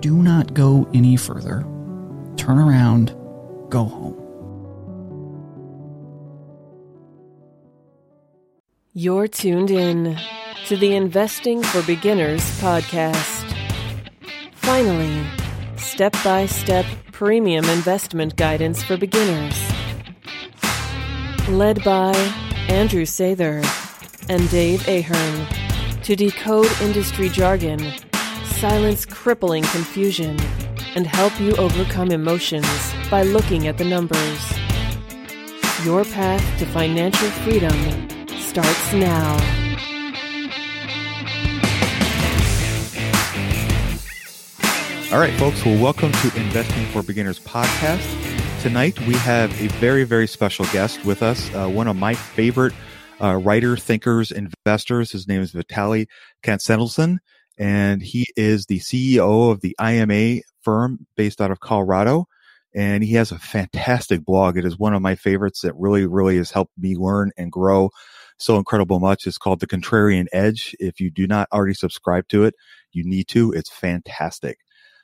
do not go any further. Turn around, go home. You're tuned in to the Investing for Beginners podcast. Finally, step by step premium investment guidance for beginners. Led by Andrew Sather and Dave Ahern to decode industry jargon silence crippling confusion and help you overcome emotions by looking at the numbers. Your path to financial freedom starts now. All right, folks. Well, welcome to Investing for Beginners podcast. Tonight, we have a very, very special guest with us, uh, one of my favorite uh, writer, thinkers, investors. His name is Vitaliy Katsenelson and he is the CEO of the IMA firm based out of Colorado. And he has a fantastic blog. It is one of my favorites that really, really has helped me learn and grow so incredible much. It's called The Contrarian Edge. If you do not already subscribe to it, you need to. It's fantastic.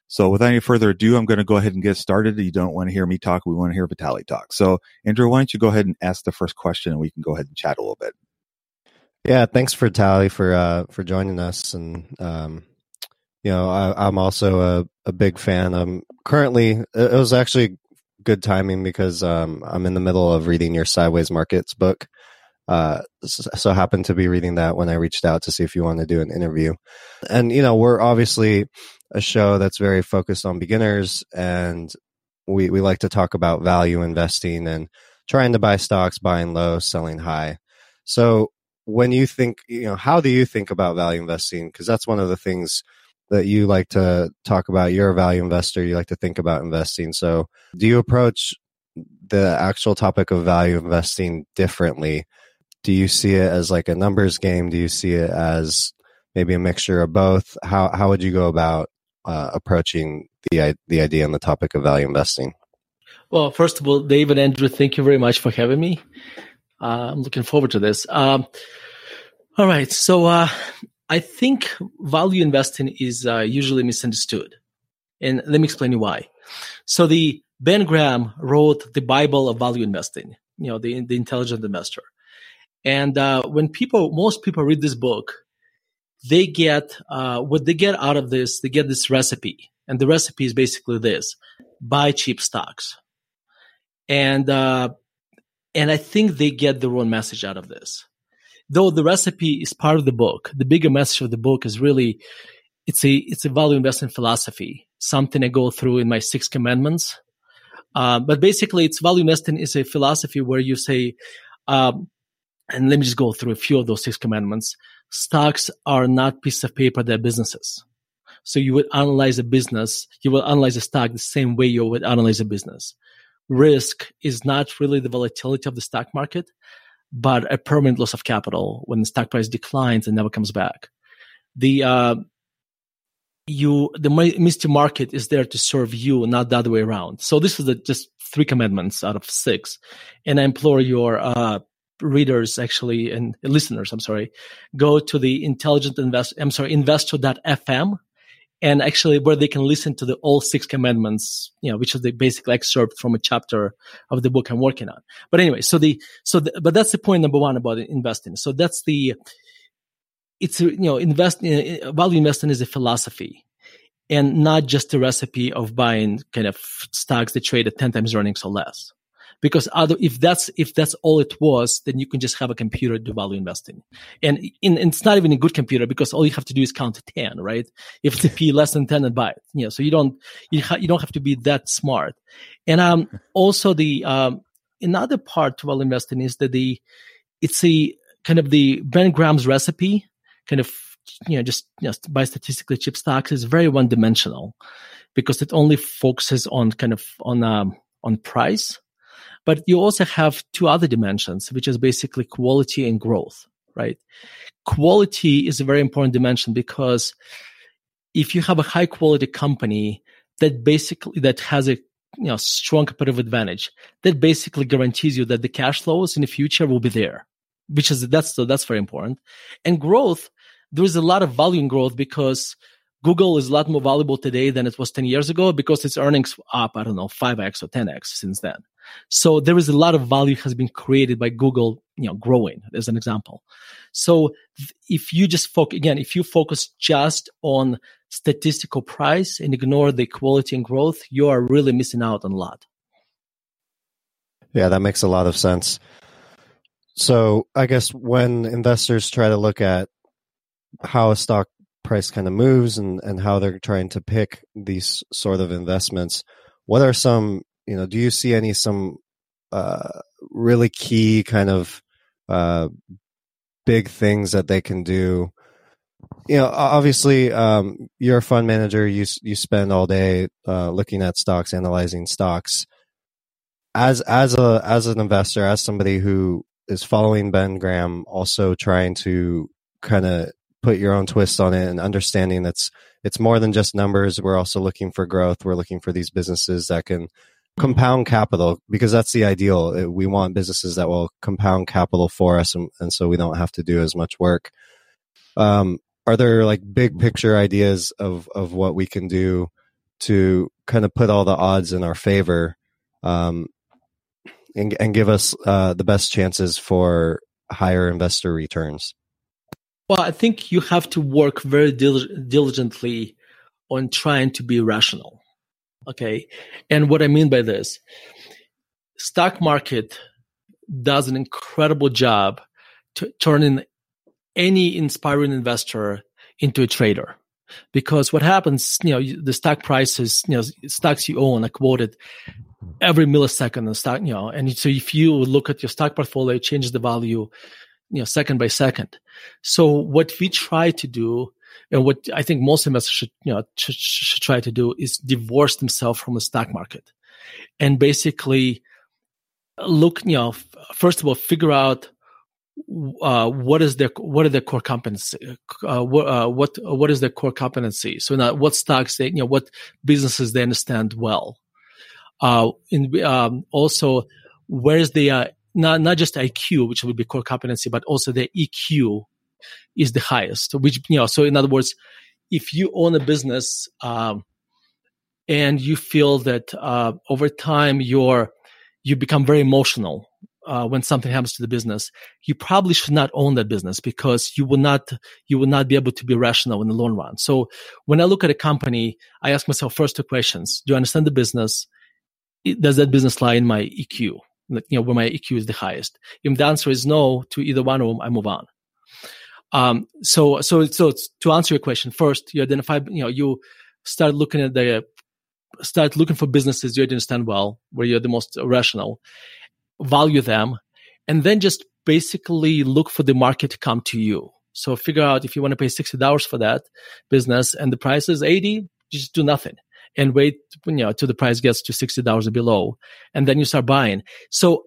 So without any further ado, I'm going to go ahead and get started. You don't want to hear me talk. We want to hear Vitaliy talk. So Andrew, why don't you go ahead and ask the first question and we can go ahead and chat a little bit. Yeah, thanks Vitaliy for uh, for joining us, and um, you know I, am also a, a big fan. I'm currently it was actually good timing because um, I'm in the middle of reading your Sideways Markets book. Uh, so happened to be reading that when I reached out to see if you want to do an interview. And you know we're obviously a show that's very focused on beginners, and we we like to talk about value investing and trying to buy stocks, buying low, selling high. So when you think, you know, how do you think about value investing? Because that's one of the things that you like to talk about. You're a value investor. You like to think about investing. So, do you approach the actual topic of value investing differently? Do you see it as like a numbers game? Do you see it as maybe a mixture of both? How how would you go about uh, approaching the the idea and the topic of value investing? Well, first of all, David Andrew, thank you very much for having me. Uh, I'm looking forward to this. Um, all right. So uh, I think value investing is uh, usually misunderstood. And let me explain you why. So the Ben Graham wrote the Bible of value investing, you know, the, the intelligent investor. And uh, when people, most people read this book, they get uh, what they get out of this. They get this recipe, and the recipe is basically this: buy cheap stocks. And uh, and I think they get the wrong message out of this. Though the recipe is part of the book, the bigger message of the book is really it's a it's a value investment philosophy, something I go through in my six commandments. Uh, but basically, it's value investing is a philosophy where you say, um, and let me just go through a few of those six commandments. stocks are not pieces of paper; they're businesses. So you would analyze a business, you will analyze a stock the same way you would analyze a business. Risk is not really the volatility of the stock market, but a permanent loss of capital when the stock price declines and never comes back. The uh, you the Mr. Market is there to serve you, not the other way around. So this is the, just three commandments out of six, and I implore your uh, readers actually and listeners, I'm sorry, go to the intelligent invest. I'm sorry, investor.fm and actually where they can listen to the all six commandments, you know, which is the basic excerpt from a chapter of the book I'm working on. But anyway, so the, so the, but that's the point number one about investing. So that's the, it's, you know, investing, uh, uh, value investing is a philosophy and not just a recipe of buying kind of stocks that trade at 10 times earnings or less because other if that's if that's all it was then you can just have a computer do value investing. And, in, it's not even a good computer because all you have to do is count to 10 right? If it's a p less than 10 and buy it. You know so you don't you, ha- you don't have to be that smart. And um also the um another part to value investing is that the it's a kind of the ben graham's recipe kind of you know just buy statistically cheap stocks is very one dimensional because it only focuses on kind of on um on price but you also have two other dimensions, which is basically quality and growth, right? Quality is a very important dimension because if you have a high quality company that basically, that has a you know, strong competitive advantage, that basically guarantees you that the cash flows in the future will be there, which is, that's, so that's very important. And growth, there is a lot of value volume growth because Google is a lot more valuable today than it was 10 years ago because its earnings up, I don't know, 5x or 10x since then. So there is a lot of value has been created by Google, you know, growing as an example. So if you just focus, again, if you focus just on statistical price and ignore the quality and growth, you are really missing out on a lot. Yeah, that makes a lot of sense. So I guess when investors try to look at how a stock price kind of moves and, and how they're trying to pick these sort of investments, what are some you know, do you see any some uh, really key kind of uh, big things that they can do? You know, obviously, um, you're a fund manager. You you spend all day uh, looking at stocks, analyzing stocks. As as a as an investor, as somebody who is following Ben Graham, also trying to kind of put your own twist on it and understanding that's it's more than just numbers. We're also looking for growth. We're looking for these businesses that can compound capital because that's the ideal. Uh, we want businesses that will compound capital for us, and, and so we don't have to do as much work. Um, are there like big picture ideas of of what we can do to kind of put all the odds in our favor, um, and, and give us uh, the best chances for higher investor returns? Well, I think you have to work very dil- diligently on trying to be rational Okay. And what I mean by this, stock market does an incredible job to turning any inspiring investor into a trader. Because what happens, you know, the stock prices, you know, stocks you own are quoted every millisecond in stock, you know, and so if you look at your stock portfolio, it changes the value, you know, second by second. So what we try to do and what I think most investors should, you know, should, try to do is divorce themselves from the stock market and basically look, you know, first of all, figure out uh, what is their what are their core competency uh, what, uh, what what is their core competency so now what stocks they you know what businesses they understand well uh in um, also where is the uh, not not just IQ which would be core competency but also the EQ is the highest. Which you know, so in other words, if you own a business um, and you feel that uh, over time you're you become very emotional uh, when something happens to the business, you probably should not own that business because you will not you will not be able to be rational in the long run. So when I look at a company, I ask myself first two questions: Do I understand the business? Does that business lie in my EQ? You know, where my EQ is the highest. If the answer is no to either one of them, I move on. Um, so, so, so to answer your question, first, you identify, you know, you start looking at the, start looking for businesses you understand well, where you're the most rational, value them, and then just basically look for the market to come to you. So figure out if you want to pay sixty dollars for that business and the price is eighty, just do nothing and wait, you know, till the price gets to sixty dollars below, and then you start buying. So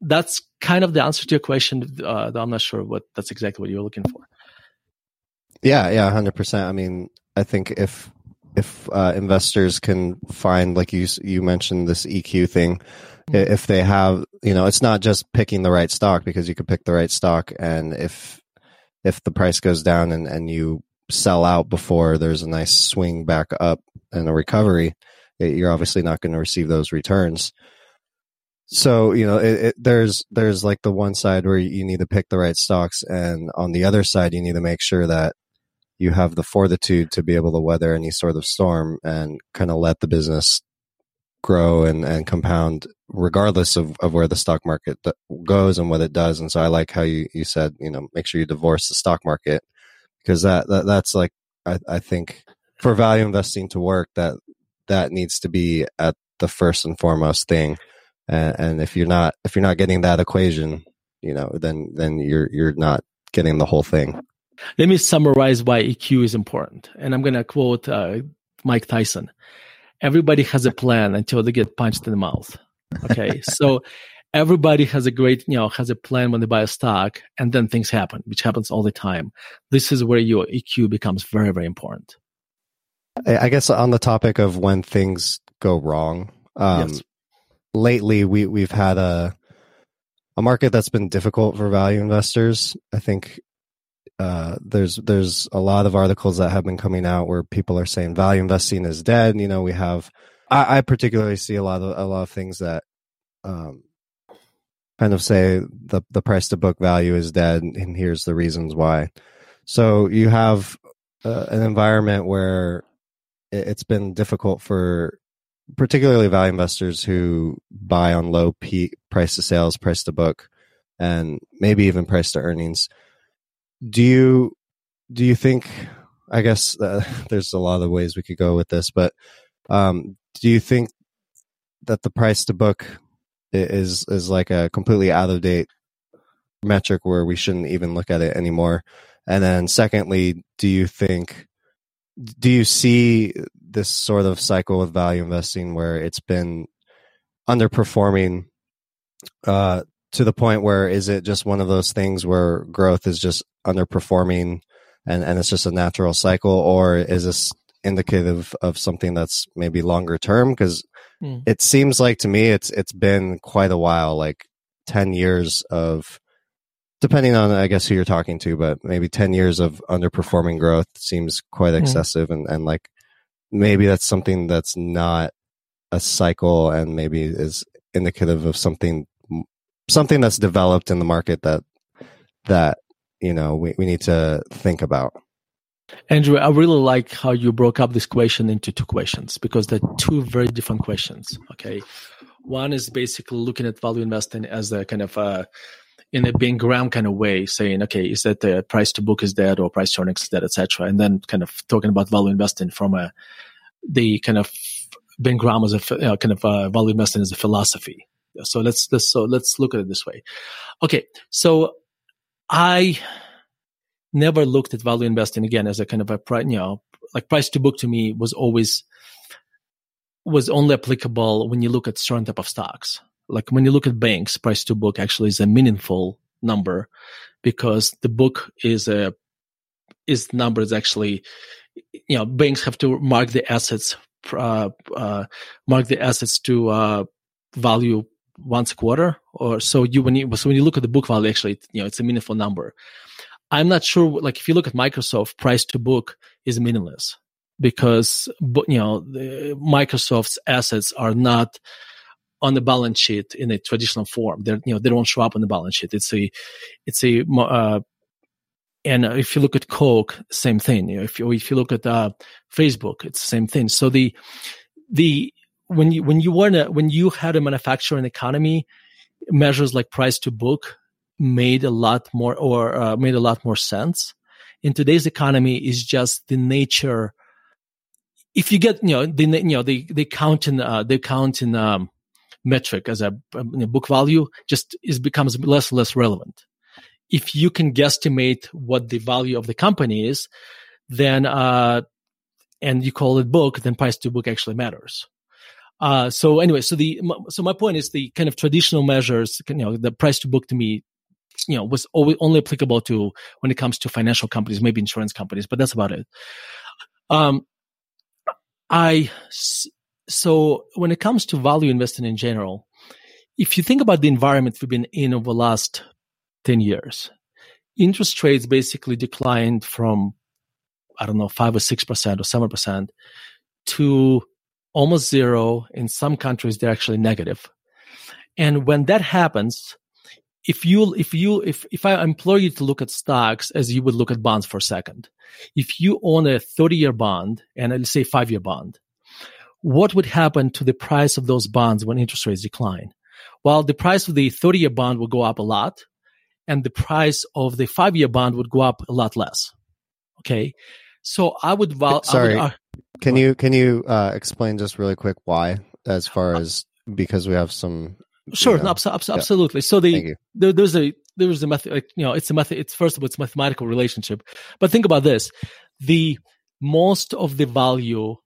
that's kind of the answer to your question. Uh, I'm not sure what that's exactly what you're looking for. Yeah, yeah, hundred percent. I mean, I think if if uh, investors can find, like you you mentioned, this EQ thing, mm-hmm. if they have, you know, it's not just picking the right stock because you could pick the right stock, and if if the price goes down and and you sell out before there's a nice swing back up and a recovery, eh, you're obviously not going to receive those returns. So you know, it, it, there's there's like the one side where you need to pick the right stocks, and on the other side, you need to make sure that you have the fortitude to be able to weather any sort of storm and kind of let the business grow and, and compound regardless of, of where the stock market goes and what it does. And so I like how you, you said, you know, make sure you divorce the stock market because that, that that's like, I, I think for value investing to work, that that needs to be at the first and foremost thing. And, and if you're not, if you're not getting that equation, you know, then, then you're, you're not getting the whole thing. Let me summarize why EQ is important. And I'm going to quote uh, Mike Tyson. Everybody has a plan until they get punched in the mouth. Okay. so everybody has a great, you know, has a plan when they buy a stock and then things happen, which happens all the time. This is where your EQ becomes very, very important. I guess on the topic of when things go wrong, um, yes. lately we, we've had a, a market that's been difficult for value investors. I think uh, there's there's a lot of articles that have been coming out where people are saying value investing is dead. You know, we have I, I particularly see a lot of a lot of things that um, kind of say the the price to book value is dead, and here's the reasons why. So you have uh, an environment where it's been difficult for particularly value investors who buy on low peak price to sales, price to book, and maybe even price to earnings. Do you do you think i guess uh, there's a lot of ways we could go with this but um, do you think that the price to book is is like a completely out of date metric where we shouldn't even look at it anymore? And then secondly do you think do you see this sort of cycle with value investing where it's been underperforming uh, to the point where is it just one of those things where growth is just underperforming and, and it's just a natural cycle or is this indicative of something that's maybe longer term because mm. it seems like to me it's it's been quite a while like 10 years of depending on i guess who you're talking to but maybe 10 years of underperforming growth seems quite hmm. excessive mm. and and like maybe that's something that's not a cycle and maybe is indicative of something something that's developed in the market that that you know we, we need to think about andrew i really like how you broke up this question into two questions because they're two very different questions okay one is basically looking at value investing as a kind of a in a Ben Graham kind of way, saying, okay, is that the price to book is dead or price to earnings is dead, etc. And then kind of talking about value investing from a the kind of Ben Graham as a uh, kind of uh, value investing as a philosophy. So let's let's so let's look at it this way. Okay, so I never looked at value investing again as a kind of a you know like price to book to me was always was only applicable when you look at certain type of stocks. Like when you look at banks, price to book actually is a meaningful number because the book is a is number is actually you know banks have to mark the assets uh, uh, mark the assets to uh, value once a quarter or so you when you so when you look at the book value actually you know it's a meaningful number. I'm not sure like if you look at microsoft price to book is meaningless because you know microsoft's assets are not on the balance sheet in a traditional form they're you know they don't show up on the balance sheet it's a it's a uh, and if you look at coke same thing you know, if you if you look at uh, facebook it's the same thing so the the when you when you want to when you had a manufacturing economy, measures like price to book made a lot more or uh, made a lot more sense. In today's economy, is just the nature. If you get you know the you know the the counting uh, the counting um, metric as a, a book value just is becomes less and less relevant. if you can guesstimate what the value of the company is, then uh, and you call it book, then price to book actually matters. Uh, so anyway, so the so my point is the kind of traditional measures, you know, the price to book to me, you know, was always only applicable to when it comes to financial companies, maybe insurance companies, but that's about it. Um, I so when it comes to value investing in general, if you think about the environment we've been in over the last 10 years, interest rates basically declined from, I don't know, five or 6% or 7% to almost zero. In some countries, they're actually negative. And when that happens, if you, if you, if, if I implore you to look at stocks as you would look at bonds for a second, if you own a 30 year bond and let's say five year bond, what would happen to the price of those bonds when interest rates decline? Well, the price of the 30 year bond would go up a lot and the price of the five year bond would go up a lot less. Okay. So I would, val- sorry, I would, uh, can you, can you, uh, explain just really quick why, as far as, because we have some, Sure, you know, abso- abso- absolutely. So the there, there's a there's a method, like, you know, it's a method. It's first of all, it's a mathematical relationship. But think about this: the most of the value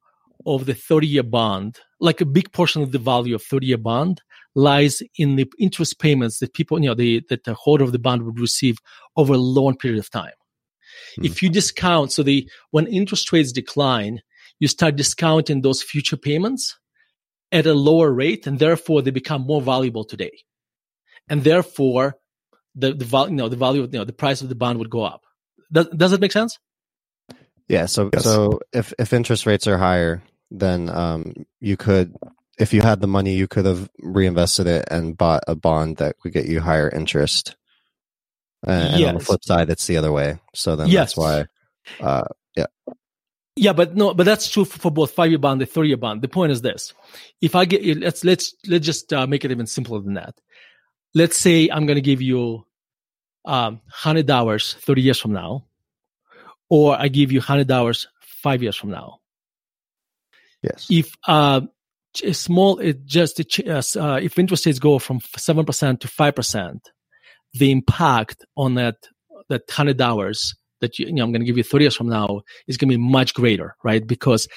of the 30 year bond, like a big portion of the value of 30 year bond, lies in the interest payments that people, you know, the, that the holder of the bond would receive over a long period of time. Hmm. If you discount, so the when interest rates decline, you start discounting those future payments at a lower rate, and therefore they become more valuable today, and therefore the the value, you know, the value, of, you know, the price of the bond would go up. Does does it make sense? Yeah. So Yes. so if if interest rates are higher, then um you could if you had the money, you could have reinvested it and bought a bond that would get you higher interest. And on the flip side, it's the other way. So then Yes. that's why. Uh, Yeah, but no, but that's true for, both five year bond and three year bond. The point is this: if I get let's let's let's just uh, make it even simpler than that. Let's say I'm going to give you um, hundred dollars thirty years from now, or I give you hundred dollars five years from now. Yes. If uh, small, it just uh, uh, if interest rates go from seven percent to five percent, the impact on that that hundred dollars that you, you know, I'm going to give you 30 years from now is going to be much greater, right? Because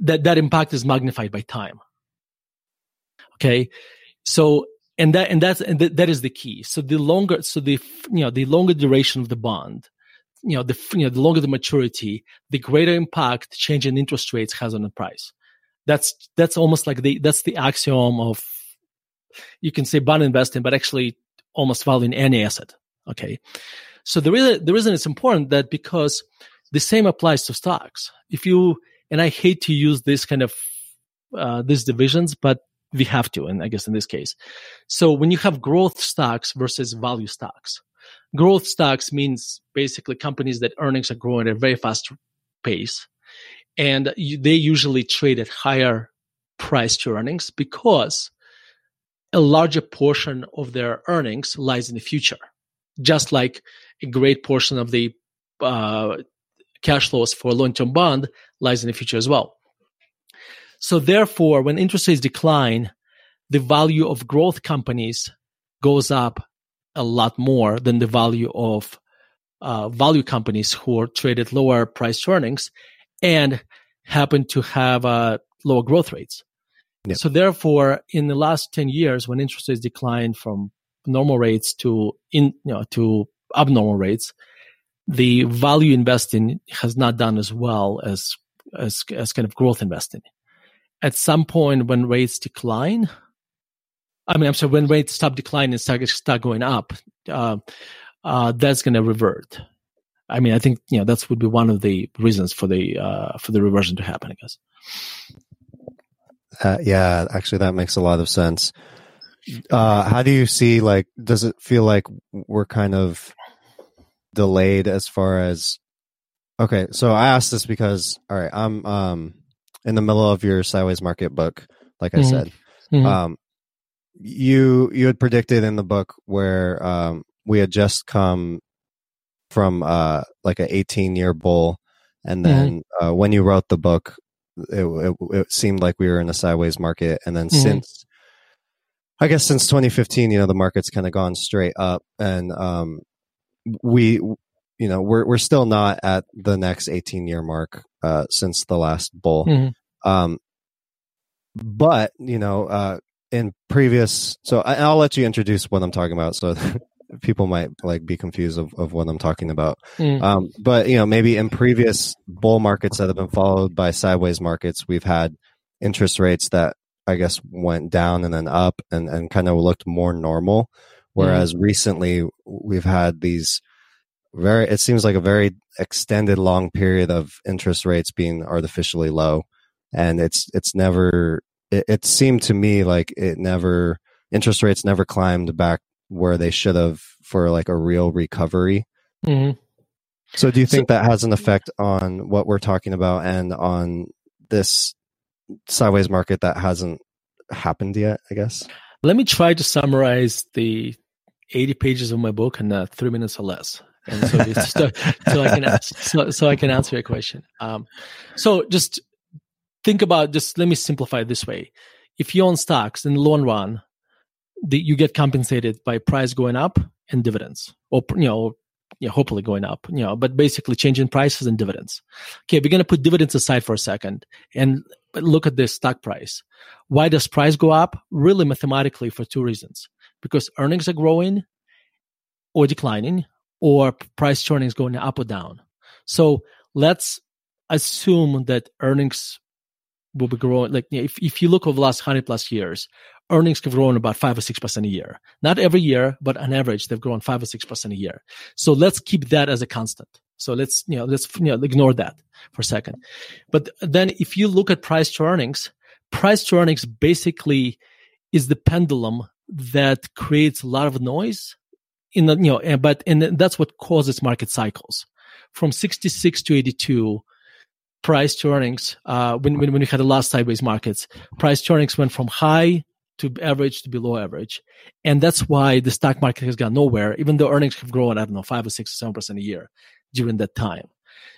that that impact is magnified by time. Okay, so and that and that's and that, that is the key. So the longer, so the you know the longer duration of the bond, you know the you know the longer the maturity, the greater impact change in interest rates has on the price. That's that's almost like the that's the axiom of you can say bond investing, but actually almost valuing any asset. Okay. So the reason, the reason it's important that because the same applies to stocks. If you, and I hate to use this kind of, uh, these divisions, but we have to, and I guess in this case. So when you have growth stocks versus value stocks, growth stocks means basically companies that earnings are growing at a very fast pace. And they usually trade at higher price to earnings because a larger portion of their earnings lies in the future, just like a great portion of the uh, cash flows for a long-term bond lies in the future as well. So therefore, when interest rates decline, the value of growth companies goes up a lot more than the value of uh, value companies who are traded lower price earnings and happen to have uh, lower growth rates. Yeah. So therefore, in the last 10 years, when interest rates declined from normal rates to in, you know, to abnormal rates, the value investing has not done as well as, as, as kind of growth investing. At some point when rates decline, I mean, I'm sorry, when rates stop declining and start, start going up, uh, uh, that's going to revert. I mean, I think, you know, that's would be one of the reasons for the, uh, for the reversion to happen, I guess. Uh, yeah, actually, that makes a lot of sense. Uh, how do you see, like, does it feel like we're kind of delayed as far as, okay, so I asked this because, all right, I'm, um, in the middle of your sideways market book, like I Mhm. said, Mhm. um, you, you had predicted in the book where, um, we had just come from, uh, like an 18 year bull. And then, uh, when you wrote the book, it, it, it seemed like we were in a sideways market. And then Mhm. since I guess since 2015, you know, the market's kind of gone straight up, and um, we, you know, we're we're still not at the next 18 year mark uh, since the last bull. Mm-hmm. Um, but you know, uh, in previous, so I, I'll let you introduce what I'm talking about, so people might like be confused of, of what I'm talking about. Mm. Um, but you know, maybe in previous bull markets that have been followed by sideways markets, we've had interest rates that I guess went down and then up and, and kind of looked more normal. Whereas recently we've had these very, it seems like a very extended long period of interest rates being artificially low. And it's, it's never, it, it seemed to me like it never, interest rates never climbed back where they should have for like a real recovery. Mhm. So do you think that has an effect on what we're talking about and on this sideways market that hasn't happened yet, I guess? Let me try to summarize the 80 pages of my book in uh, three minutes or less. And so, so, so I can ask, so, so I can answer your question. Um, so just think about just let me simplify it this way. If you own stocks in the long run, the, you get compensated by price going up and dividends, or you know, know, hopefully going up. You know, but basically changing prices and dividends. Okay, we're gonna put dividends aside for a second and look at the stock price. Why does price go up? Really, mathematically, for two reasons: because earnings are growing or declining, or price to is going up or down. So let's assume that earnings will be growing. Like if, if you look over the last 100 plus years, earnings have grown about 5 or 6% a year. Not every year, but on average, they've grown 5 or 6% a year. So let's keep that as a constant. So let's, you know, let's, you know, ignore that for a second. But then if you look at price to earnings, price to earnings basically is the pendulum that creates a lot of noise in the, you know, but, and that's what causes market cycles. From 66 to 82, price to earnings, uh, when, when, when we had the last sideways markets, price to earnings went from high to average to below average. And that's why the stock market has gone nowhere, even though earnings have grown, I don't know, five or six or seven percent a year during that time.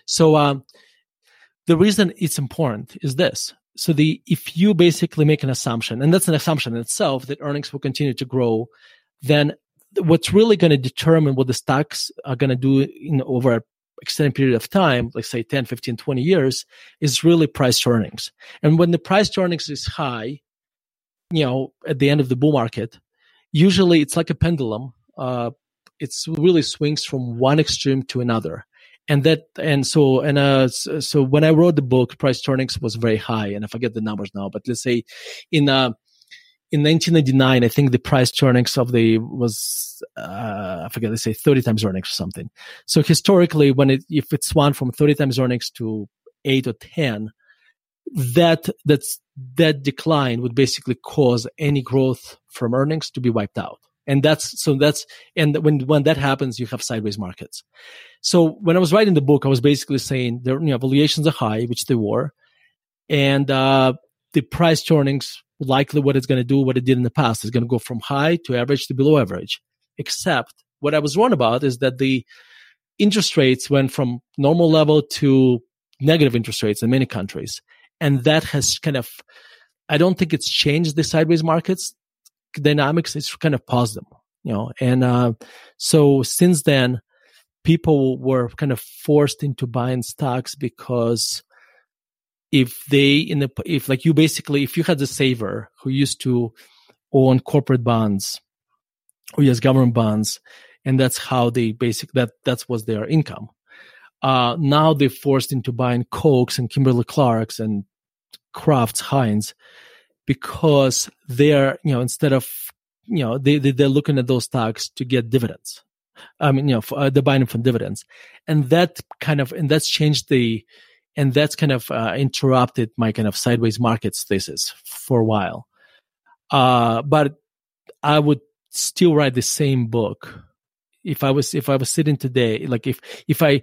So, um, the reason it's important is this. So the, if you basically make an assumption, and that's an assumption in itself that earnings will continue to grow, then what's really going to determine what the stocks are going to do in over a extended period of time, like say 10, 15, 20 years, is really price to earnings. And when the price to earnings is high, you know, at the end of the bull market, usually it's like a pendulum. Uh, it's really swings from one extreme to another. And that, and so, and, uh, so, when I wrote the book, price to earnings was very high. And I forget the numbers now, but let's say in, uh, in 1999, I think the price to earnings of the was, uh, I forget, let's say 30 times earnings or something. So historically, when it, if it's swung from 30 times earnings to eight or 10, that, that's, that decline would basically cause any growth from earnings to be wiped out. And that's, so that's, and when, when that happens, you have sideways markets. So when I was writing the book, I was basically saying their, you know, valuations are high, which they were. And, uh, the price to earnings likely what it's going to do, what it did in the past, is going to go from high to average to below average. Except what I was wrong about is that the interest rates went from normal level to negative interest rates in many countries. And that has kind of, I don't think it's changed the sideways markets dynamics. It's kind of paused them, you know, and, uh, so since then, people were kind of forced into buying stocks because if they in the if like you basically if you had a saver who used to own corporate bonds or yes government bonds and that's how they basic that that was their income. Uh now they're forced into buying cokes and kimberly clarks and Krafts Heinz because they're you know instead of you know they, they they're looking at those stocks to get dividends. I mean you know for, uh, they're buying them from dividends. And that kind of and that's changed the and that's kind of uh, interrupted my kind of sideways markets thesis for a while. Uh, but I would still write the same book if I was if I was sitting today. Like if if I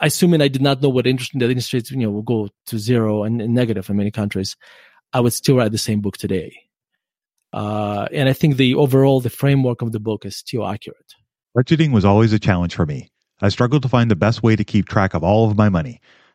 assuming I did not know what interest that interest rates you know will go to zero and, and negative in many countries, I would still write the same book today. Uh, and I think the overall the framework of the book is still accurate. Budgeting was always a challenge for me. I struggled to find the best way to keep track of all of my money.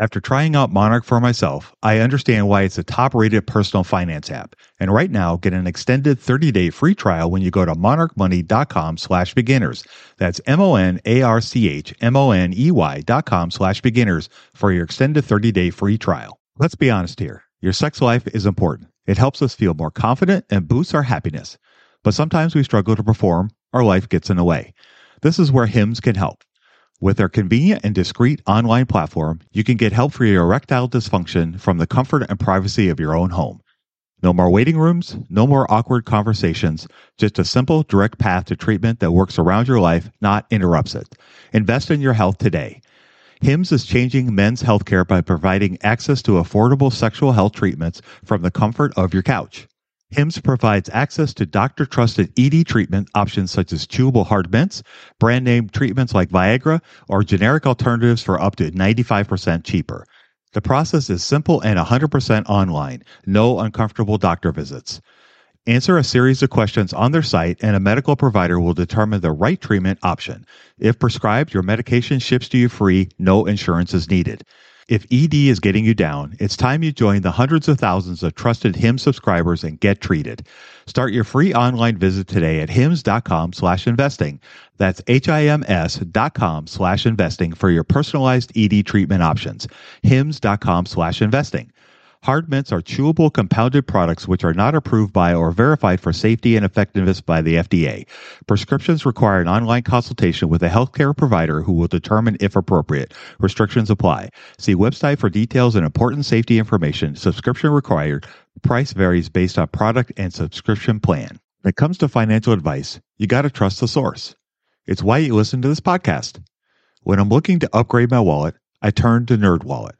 After trying out Monarch for myself, I understand why it's a top rated personal finance app. And right now, get an extended 30 day free trial when you go to monarchmoney.com slash beginners. That's M O N A R C H M O N E Y dot com slash beginners for your extended 30 day free trial. Let's be honest here. Your sex life is important. It helps us feel more confident and boosts our happiness. But sometimes we struggle to perform, our life gets in the way. This is where Hims can help. With their convenient and discreet online platform, you can get help for your erectile dysfunction from the comfort and privacy of your own home. No more waiting rooms, no more awkward conversations, just a simple, direct path to treatment that works around your life, not interrupts it. Invest in your health today. HIMS is changing men's healthcare by providing access to affordable sexual health treatments from the comfort of your couch. HIMS provides access to doctor trusted ED treatment options such as chewable hard mints, brand name treatments like Viagra, or generic alternatives for up to 95% cheaper. The process is simple and 100% online, no uncomfortable doctor visits. Answer a series of questions on their site, and a medical provider will determine the right treatment option. If prescribed, your medication ships to you free, no insurance is needed. If ED is getting you down, it's time you join the hundreds of thousands of trusted HIMS subscribers and get treated. Start your free online visit today at hims.com slash investing. That's H-I-M-S dot com slash investing for your personalized ED treatment options. hims.com slash investing. Hard mints are chewable compounded products which are not approved by or verified for safety and effectiveness by the FDA. Prescriptions require an online consultation with a healthcare provider who will determine if appropriate. Restrictions apply. See website for details and important safety information. Subscription required. Price varies based on product and subscription plan. When it comes to financial advice, you got to trust the source. It's why you listen to this podcast. When I'm looking to upgrade my wallet, I turn to NerdWallet.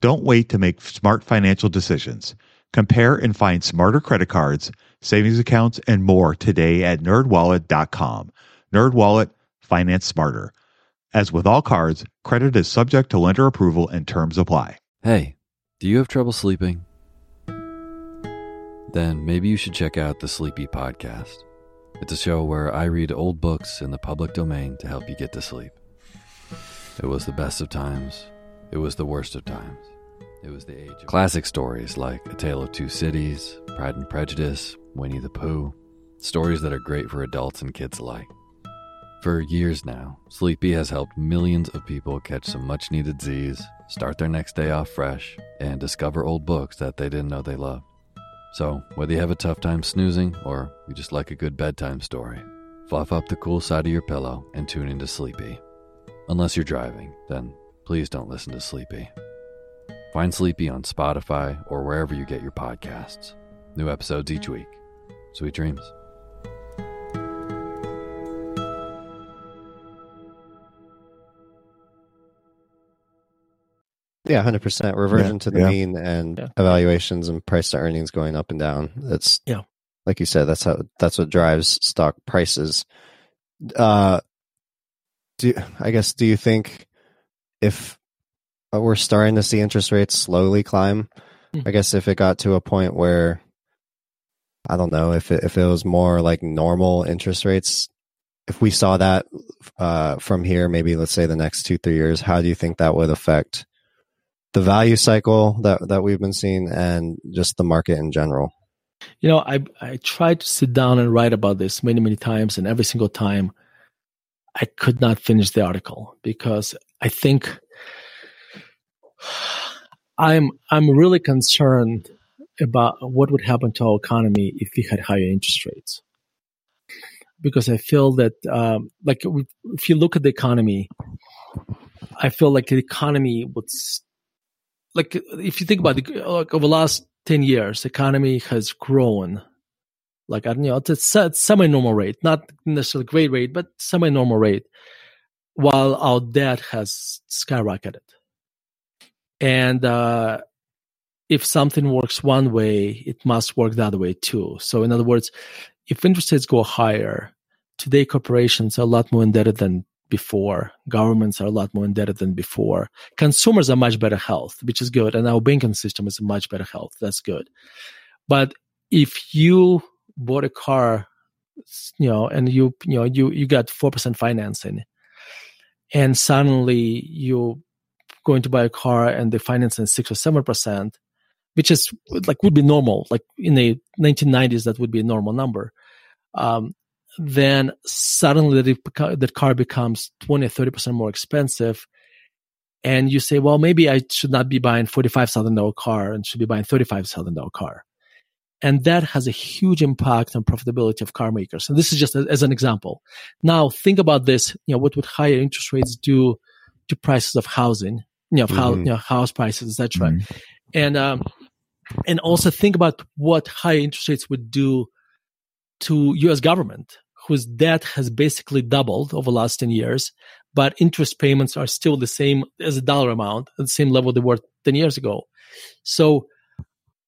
Don't wait to make smart financial decisions. Compare and find smarter credit cards, savings accounts, and more today at nerdwallet.com. Nerdwallet, finance smarter. As with all cards, credit is subject to lender approval and terms apply. Hey, do you have trouble sleeping? Then maybe you should check out the Sleepy Podcast. It's a show where I read old books in the public domain to help you get to sleep. It was the best of times. It was the worst of times. It was the age of classic stories like A Tale of Two Cities, Pride and Prejudice, Winnie the Pooh, stories that are great for adults and kids alike. For years now, Sleepy has helped millions of people catch some much needed Z's, start their next day off fresh, and discover old books that they didn't know they loved. So, whether you have a tough time snoozing or you just like a good bedtime story, fluff up the cool side of your pillow and tune into Sleepy. Unless you're driving, then please don't listen to Sleepy. Find Sleepy on Spotify or wherever you get your podcasts. New episodes each week. Sweet dreams. Yeah, hundred percent reversion yeah, to the yeah. mean and yeah. evaluations and price to earnings going up and down. That's yeah, like you said, that's how that's what drives stock prices. Uh, do I guess do you think if uh, we're starting to see interest rates slowly climb? Hmm. I guess if it got to a point where I don't know if it, if it was more like normal interest rates, if we saw that uh, from here, maybe let's say the next two three years, how do you think that would affect the value cycle that that we've been seeing and just the market in general? You know, I I tried to sit down and write about this many many times, and every single time, I could not finish the article because I think I'm I'm really concerned about what would happen to our economy if we had higher interest rates. Because I feel that, um, like, if you look at the economy, I feel like the economy would, like, if you think about it, like over the last ten years, the economy has grown, like, I don't know, it's a semi-normal rate, not necessarily great rate, but semi-normal rate, while our debt has skyrocketed. And uh, if something works one way, it must work other way too. So, in other words, if interest rates go higher, today corporations are a lot more indebted than before. Governments are a lot more indebted than before. Consumers are much better health, which is good, and our banking system is much better health. That's good. But if you bought a car, you know, and you you know you you got four percent financing, and suddenly you going to buy a car and they finance in six or seven percent, which is like would be normal. Like in the 1990s, that would be a normal number. Um, then suddenly the, that car becomes 20 or 30 percent more expensive, and you say, well, maybe I should not be buying forty five thousand dollar car and should be buying thirty five thousand dollar car. And that has a huge impact on profitability of car makers. And this is just a- as an example. Now think about this. You know, what would higher interest rates do to prices of housing? You know, how, Mhm. you know, house prices, etc. Mhm. And um, and also think about what high interest rates would do to U.S. government, whose debt has basically doubled over the last ten years, but interest payments are still the same as a dollar amount, at the same level they were ten years ago. So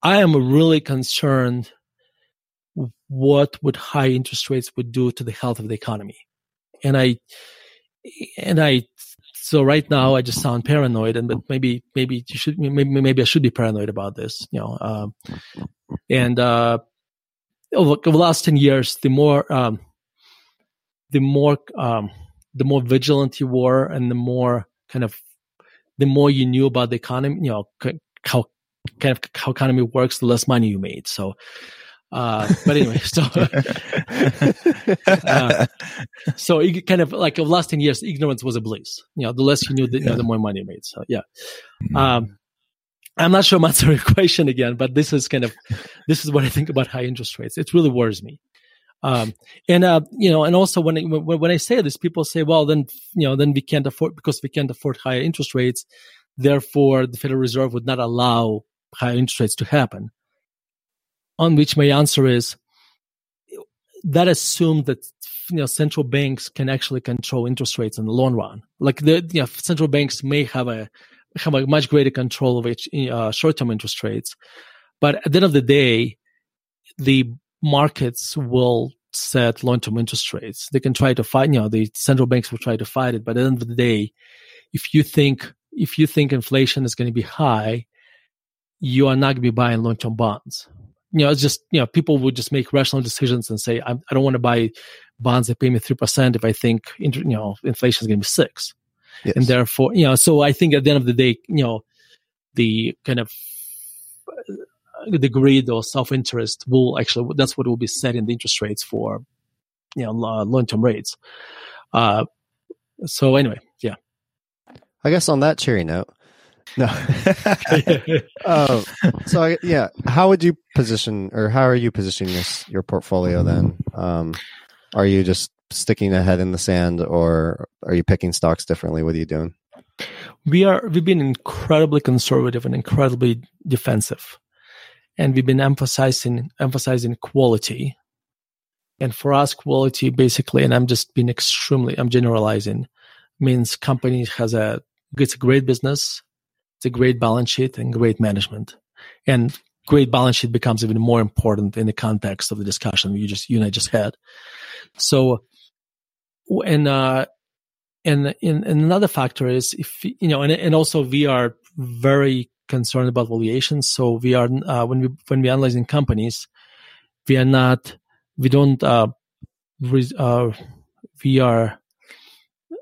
I am really concerned what would high interest rates would do to the health of the economy. And I, and I, so right now I just sound paranoid and, but maybe, maybe you should, maybe, maybe I should be paranoid about this, you know, um, and, uh, over, over the last 10 years, the more, um, the more, um, the more vigilant you were and the more kind of, the more you knew about the economy, you know, c- how kind of how economy works, the less money you made. So, uh, but anyway, so, uh, so it kind of like over the last 10 years, ignorance was a bliss. You know, the less you knew, the, you know, the more money you made. So, yeah. Um, I'm not sure I'm answering your question again, but this is kind of, this is what I think about high interest rates. It really worries me. Um, and, uh, you know, and also when, I- when, when I say this, people say, well, then, you know, then we can't afford, because we can't afford higher interest rates. Therefore, the Federal Reserve would not allow higher interest rates to happen. On which my answer is that assumes that you know central banks can actually control interest rates in the long run. Like the you know, central banks may have a have a much greater control of uh, short-term interest rates, but at the end of the day, the markets will set long-term interest rates. They can try to fight. You know, the central banks will try to fight it, but at the end of the day, if you think if you think inflation is going to be high, you are not going to be buying long-term bonds. You know, it's just you know people would just make rational decisions and say, I'm, I don't want to buy bonds that pay me three percent if I think inter- you know inflation is going to be six, Yes. and therefore you know. So I think at the end of the day, you know, the kind of uh, the greed or self-interest will actually that's what will be setting the interest rates for you know lo- long-term rates. Uh, so anyway, yeah. I guess on that cheery note. No. Oh, so I, yeah, how would you position, or how are you positioning this your portfolio then? Um, are you just sticking a head in the sand, or are you picking stocks differently? What are you doing? we are we've been incredibly conservative and incredibly defensive and we've been emphasizing emphasizing quality and for us quality basically and i'm just being extremely i'm generalizing means company has a it's a great business it's a great balance sheet and great management. And great balance sheet becomes even more important in the context of the discussion you just you and I just had. So, and uh, and, and another factor is if you know, and and also we are very concerned about valuations. So we are uh, when we when we analyzing companies, we are not we don't uh, uh, we are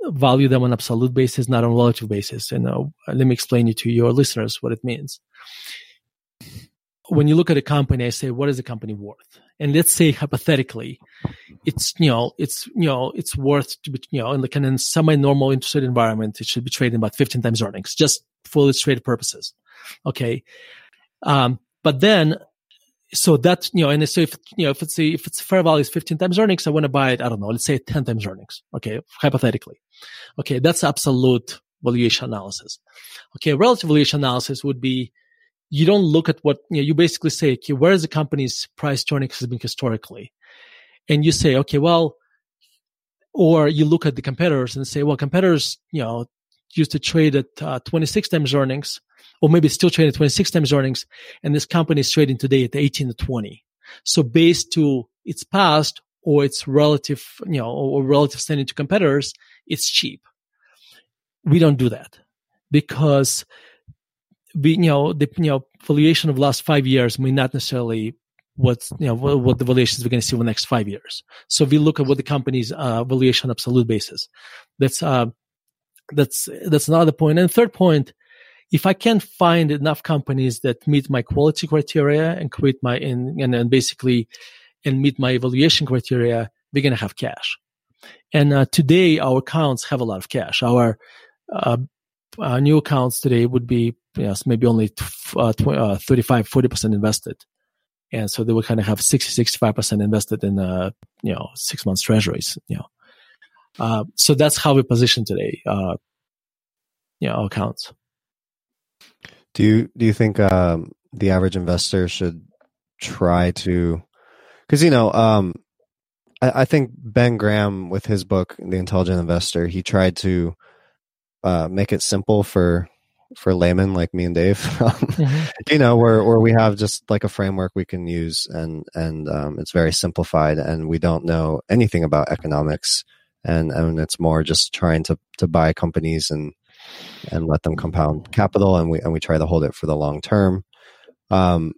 value them on absolute basis, not on relative basis. And uh, let me explain it to your listeners what it means. When you look at a company, I say, what is the company worth? And let's say hypothetically, it's you know it's you know it's worth to be, you know in the kind of semi-normal interest rate environment, it should be trading about 15 times earnings, just for illustrative purposes. Okay, um, but then so that you know, and so if you know if it's a, if it's fair value is 15 times earnings, I want to buy it. I don't know. Let's say 10 times earnings. Okay, hypothetically. Okay, that's absolute valuation analysis. Okay, relative valuation analysis would be you don't look at what you know. You basically say, okay, where is the company's price to earnings has been historically, and you say, okay, well, or you look at the competitors and say, well, competitors, you know, used to trade at uh, 26 times earnings or maybe it's still trading 26 times earnings. And this company is trading today at 18 to 20. So based to its past or its relative, you know, or relative standing to competitors, it's cheap. We don't do that because we, you know, the, you know, valuation of last five years may not necessarily what you know what the valuations we're going to see over the next five years. So we look at what the company's uh, valuation absolute basis. That's uh, that's that's another point. And third point if I can find enough companies that meet my quality criteria and create my and and, and basically and meet my evaluation criteria, we're gonna have cash. And uh, today our accounts have a lot of cash. Our uh, uh, new accounts today would be yes maybe only uh, uh, 35 40% invested and so they would kind of have 60 65% invested in uh you know six months treasuries you know uh, so that's how we position today uh you know our accounts do you do you think um, the average investor should try to? Because you know, um, I, I, think Ben Graham with his book, The Intelligent Investor, he tried to uh, make it simple for for laymen like me and Dave. mm-hmm. You know, where where we have just like a framework we can use, and and um, it's very simplified, and we don't know anything about economics, and and it's more just trying to to buy companies and and let them compound capital, and we and we try to hold it for the long term. Um,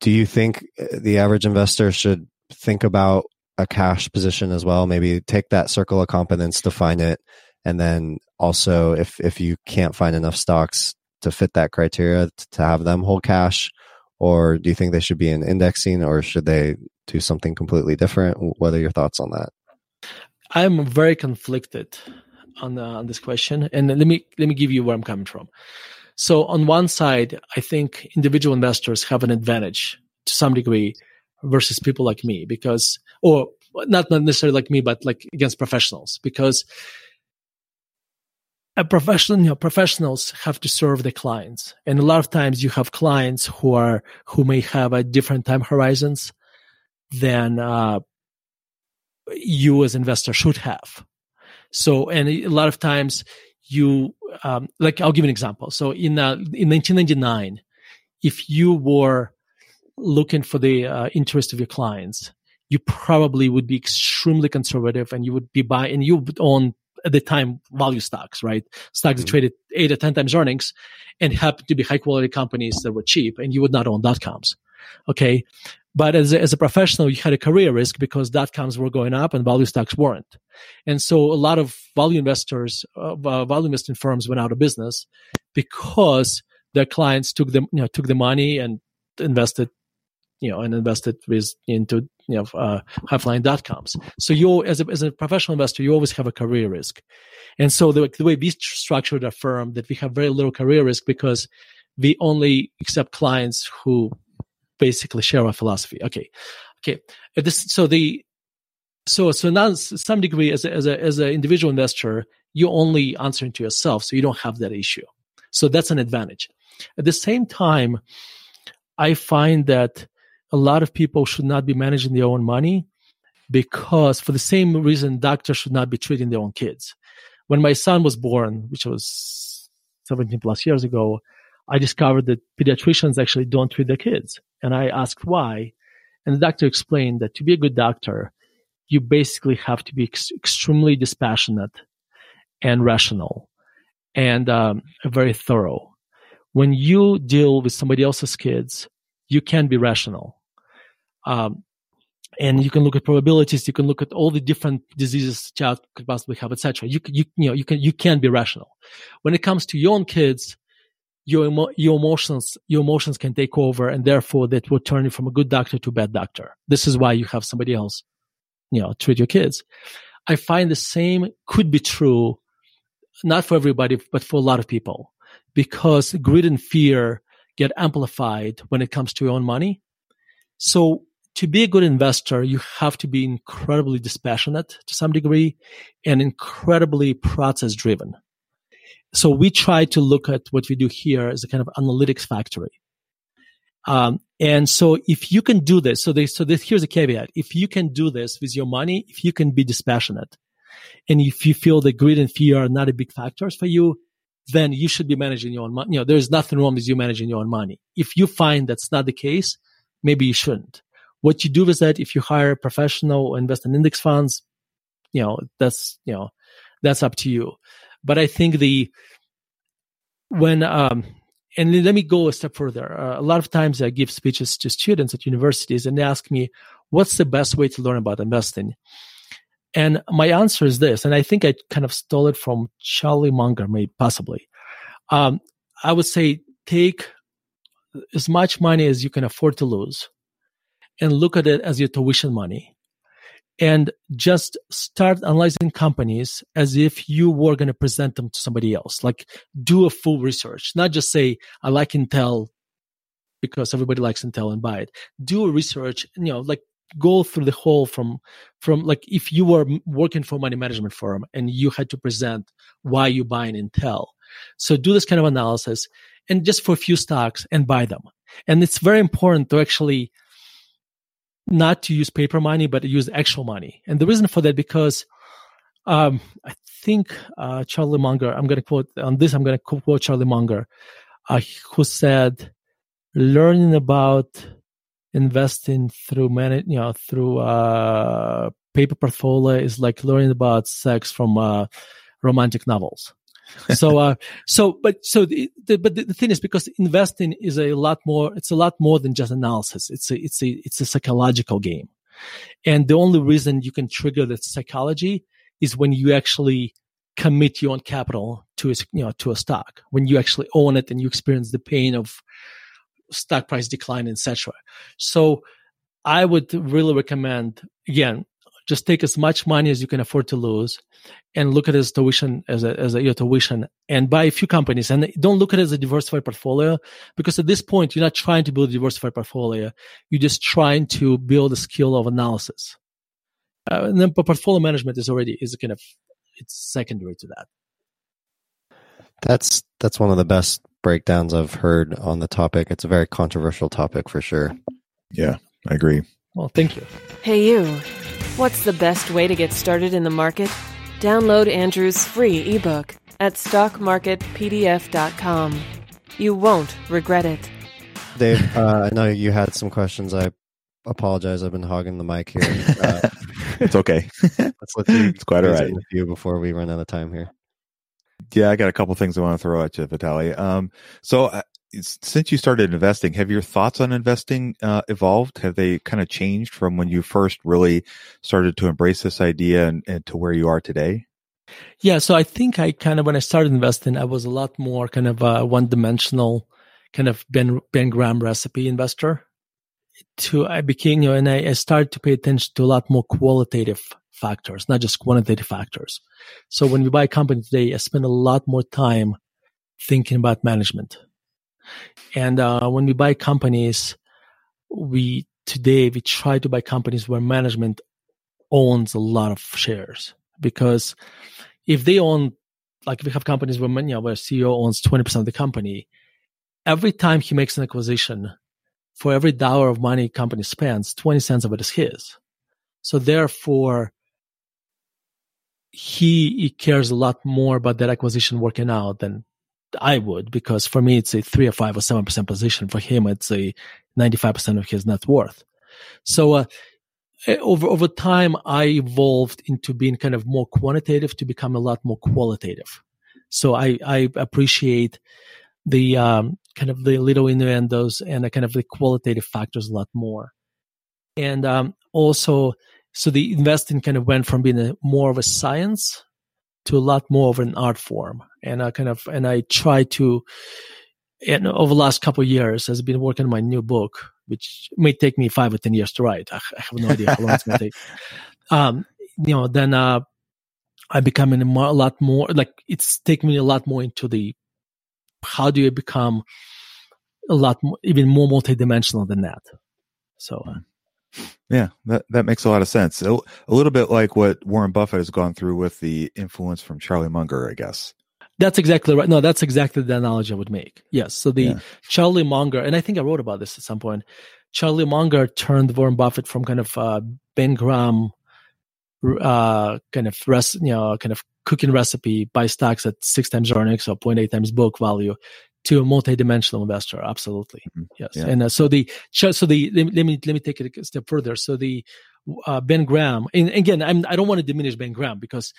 do you think uh, the average investor should think about a cash position as well? Maybe take that circle of competence, define it, and then also if if you can't find enough stocks to fit that criteria to have them hold cash, or do you think they should be in indexing, or should they do something completely different? What are your thoughts on that? I'm very conflicted on uh, on this question, and let me let me give you where I'm coming from. So on one side, I think individual investors have an advantage to some degree versus people like me because, or not necessarily like me, but like against professionals because a professional, you know, professionals have to serve the clients. And a lot of times you have clients who are, who may have a different time horizons than, uh, you as investor should have. So, and a lot of times you, um, like, I'll give an example. So in, uh, in 1999, if you were looking for the uh, interest of your clients, you probably would be extremely conservative and you would be buying, and you would own at the time value stocks, right? Stocks mm-hmm. that traded eight or 10 times earnings and happen to be high quality companies that were cheap and you would not own dot coms. Okay. But as a, as a professional, you had a career risk because dot coms were going up and value stocks weren't. And so a lot of value investors, uh, value investing firms went out of business because their clients took them, you know, took the money and invested, you know, and invested with into, you know, uh, high flying dot coms. So you, as a, as a professional investor, you always have a career risk. And so the, the way we structured our firm that we have very little career risk because we only accept clients who basically share our philosophy. Okay, okay. This, so the so so now some degree as a, as a as an individual investor, you're only answering to yourself, so you don't have that issue. So that's an advantage. At the same time, I find that a lot of people should not be managing their own money because for the same reason doctors should not be treating their own kids. When my son was born, which was 17 plus years ago, I discovered that pediatricians actually don't treat their kids. And I asked why. And the doctor explained that to be a good doctor, you basically have to be ex- extremely dispassionate and rational and um, very thorough. When you deal with somebody else's kids, you can be rational. Um, and you can look at probabilities. You can look at all the different diseases child could possibly have, etc. You, you, you know, you can, you can be rational. When it comes to your own kids, your, emo- your emotions, your emotions can take over and therefore that will turn you from a good doctor to a bad doctor. This is why you have somebody else, you know, treat your kids. I find the same could be true, not for everybody, but for a lot of people because greed and fear get amplified when it comes to your own money. So to be a good investor, you have to be incredibly dispassionate to some degree and incredibly process driven. So we try to look at what we do here as a kind of analytics factory. Um, and so if you can do this, so they, so this, here's a caveat. If you can do this with your money, if you can be dispassionate and if you feel that greed and fear are not a big factors for you, then you should be managing your own money. You know, there's nothing wrong with you managing your own money. If you find that's not the case, maybe you shouldn't. What you do is that, if you hire a professional or invest in index funds, you know, that's, you know, that's up to you. But I think the, when, um, and let me go a step further. Uh, a lot of times I give speeches to students at universities and they ask me, what's the best way to learn about investing? And my answer is this, and I think I kind of stole it from Charlie Munger, maybe possibly. Um, I would say take as much money as you can afford to lose and look at it as your tuition money and just start analyzing companies as if you were going to present them to somebody else. Like do a full research, not just say, I like Intel because everybody likes Intel and buy it. Do a research, you know, like go through the whole from, from like if you were working for money management firm and you had to present why you buy an Intel. So do this kind of analysis and just for a few stocks and buy them. And it's very important to actually not to use paper money, but use actual money. And the reason for that, because um, I think uh, Charlie Munger, I'm going to quote on this, I'm going to quote Charlie Munger, uh, who said, learning about investing through many, you know, through uh, paper portfolio is like learning about sex from uh, romantic novels so uh so but so the, the, but the, thing is because investing is a lot more it's a lot more than just analysis. It's a it's a it's a psychological game. And the only reason you can trigger that psychology is when you actually commit your own capital to a, you know to a stock. When you actually own it and you experience the pain of stock price decline etc so i would really recommend again just take as much money as you can afford to lose and look at it as tuition as a, as a your tuition and buy a few companies. And don't look at it as a diversified portfolio because at this point you're not trying to build a diversified portfolio. You're just trying to build a skill of analysis. Uh, and then portfolio management is already is kind of it's secondary to that. That's that's one of the best breakdowns i've heard on the topic. It's a very controversial topic for sure. Yeah i agree well thank you hey you What's the best way to get started in the market? Download Andrew's free ebook at stockmarketpdf.com. You won't regret it. Dave, uh, I know you had some questions. I apologize. I've been hogging the mic here. Uh, it's okay. let's let you. It's quite all right. With you before we run out of time here. Yeah, I got a couple things I want to throw at you, Vitaliy. Um, so uh, since you started investing, have your thoughts on investing uh, evolved? Have they kind of changed from when you first really started to embrace this idea and, and to where you are today? Yeah, so I think I kind of when I started investing, I was a lot more kind of a one-dimensional, kind of Ben Ben Graham recipe investor. To I became, you know, and I, I started to pay attention to a lot more qualitative factors, not just quantitative factors. So when we buy a company today, I spend a lot more time thinking about management and uh, when we buy companies, we today we try to buy companies where management owns a lot of shares because if they own like if we have companies where you know, where CEO owns 20% of the company, every time he makes an acquisition, for every dollar of money company spends, 20 cents of it is his. So therefore, he, he cares a lot more about that acquisition working out than I would because for me it's a three or five or seven percent position. For him, it's a ninety five percent of his net worth. So uh, eh, over over time, I evolved into being kind of more quantitative to become a lot more qualitative. So I I appreciate the um, kind of the little innuendos and the kind of the qualitative factors a lot more. And um, also, so the investing kind of went from being a, more of a science to a lot more of an art form. And I kind of, and I try to, and over the last couple of years, I've been working on my new book, which may take me five or 10 years to write. I have no idea how long it's going to take. Um, you know, then, uh, I become a, more, a lot more, like it's taken me a lot more into the, how do you become a lot more, even more multidimensional than that? So, uh, yeah, that, that makes a lot of sense. A, a, little bit like what Warren Buffett has gone through with the influence from Charlie Munger, I guess. That's exactly right. No, that's exactly the analogy I would make. Yes. So the yeah. Charlie Munger, and I think I wrote about this at some point. Charlie Munger turned Warren Buffett from kind of uh, Ben Graham, uh, kind of rest, you know, kind of cooking recipe, buy stocks at six times earnings or 0.8 times book value to a multi-dimensional investor absolutely. Mm-hmm. yes. Yeah. and uh, so the so the let me let me take it a step further. So the uh, ben graham and again I'm, i don't want to diminish ben graham because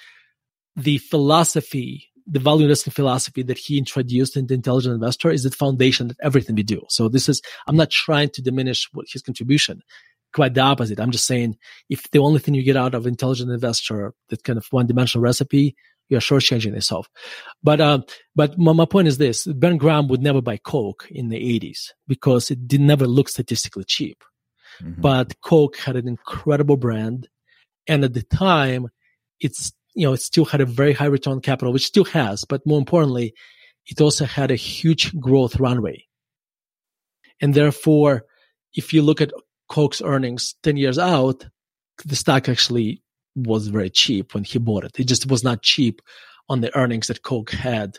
the philosophy the value investing philosophy that he introduced in the intelligent investor is the foundation of everything we do. So this is i'm not trying to diminish what his contribution quite the opposite. I'm just saying if the only thing you get out of intelligent investor that kind of one dimensional recipe you're shortchanging yourself. But uh, but my, my, point is this: Ben Graham would never buy Coke in the '80s because it did never look statistically cheap. Mm-hmm. But Coke had an incredible brand, and at the time, it's you know it still had a very high return on capital, which still has. But more importantly, it also had a huge growth runway, and therefore, if you look at Coke's earnings ten years out, the stock actually was very cheap when he bought it. It just was not cheap on the earnings that Coke had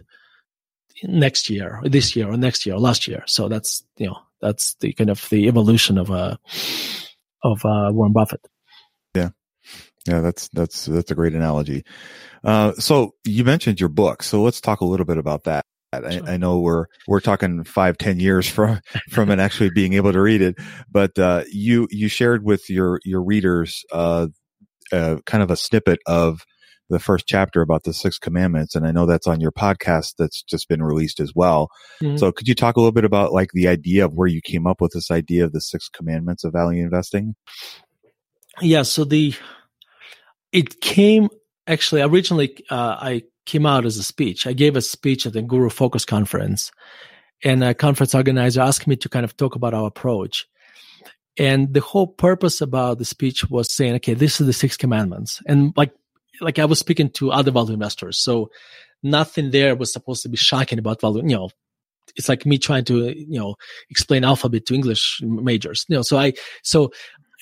next year, this year, or next year, or last year. So that's you know that's the kind of the evolution of uh of uh, Warren Buffett. Yeah, yeah, that's that's that's a great analogy. Uh, so you mentioned your book, so let's talk a little bit about that. I, I, know we're we're talking five ten years from from it actually being able to read it, but uh, you you shared with your your readers uh, kind of a snippet of the first chapter about the six commandments and i know that's on your podcast that's just been released as well. Mm-hmm. so could you talk a little bit about like the idea of where you came up with this idea of the six commandments of value investing? Yeah so the it came actually originally uh, i came out as a speech. I gave a speech at the GuruFocus conference and a conference organizer asked me to kind of talk about our approach and the whole purpose about the speech was saying, okay, this is the six commandments. And like, like I was speaking to other value investors. So nothing there was supposed to be shocking about value. You know, it's like me trying to, you know, explain alphabet to English majors. You know, so I, so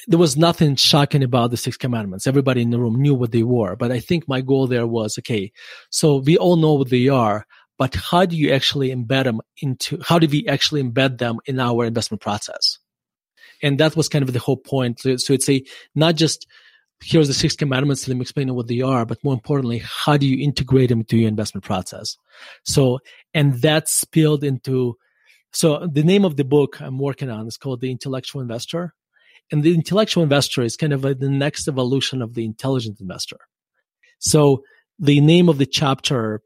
there was nothing shocking about the six commandments. Everybody in the room knew what they were. But I think my goal there was, okay, so we all know what they are, but how do you actually embed them into, how do we actually embed them in our investment process? And that was kind of the whole point. So it's a, not just, here's the six commandments, let me explain what they are, but more importantly, how do you integrate them into your investment process? So, and that spilled into, so the name of the book I'm working on is called The Intellectual Investor. And the intellectual investor is kind of the next evolution of the intelligent investor. So the name of the chapter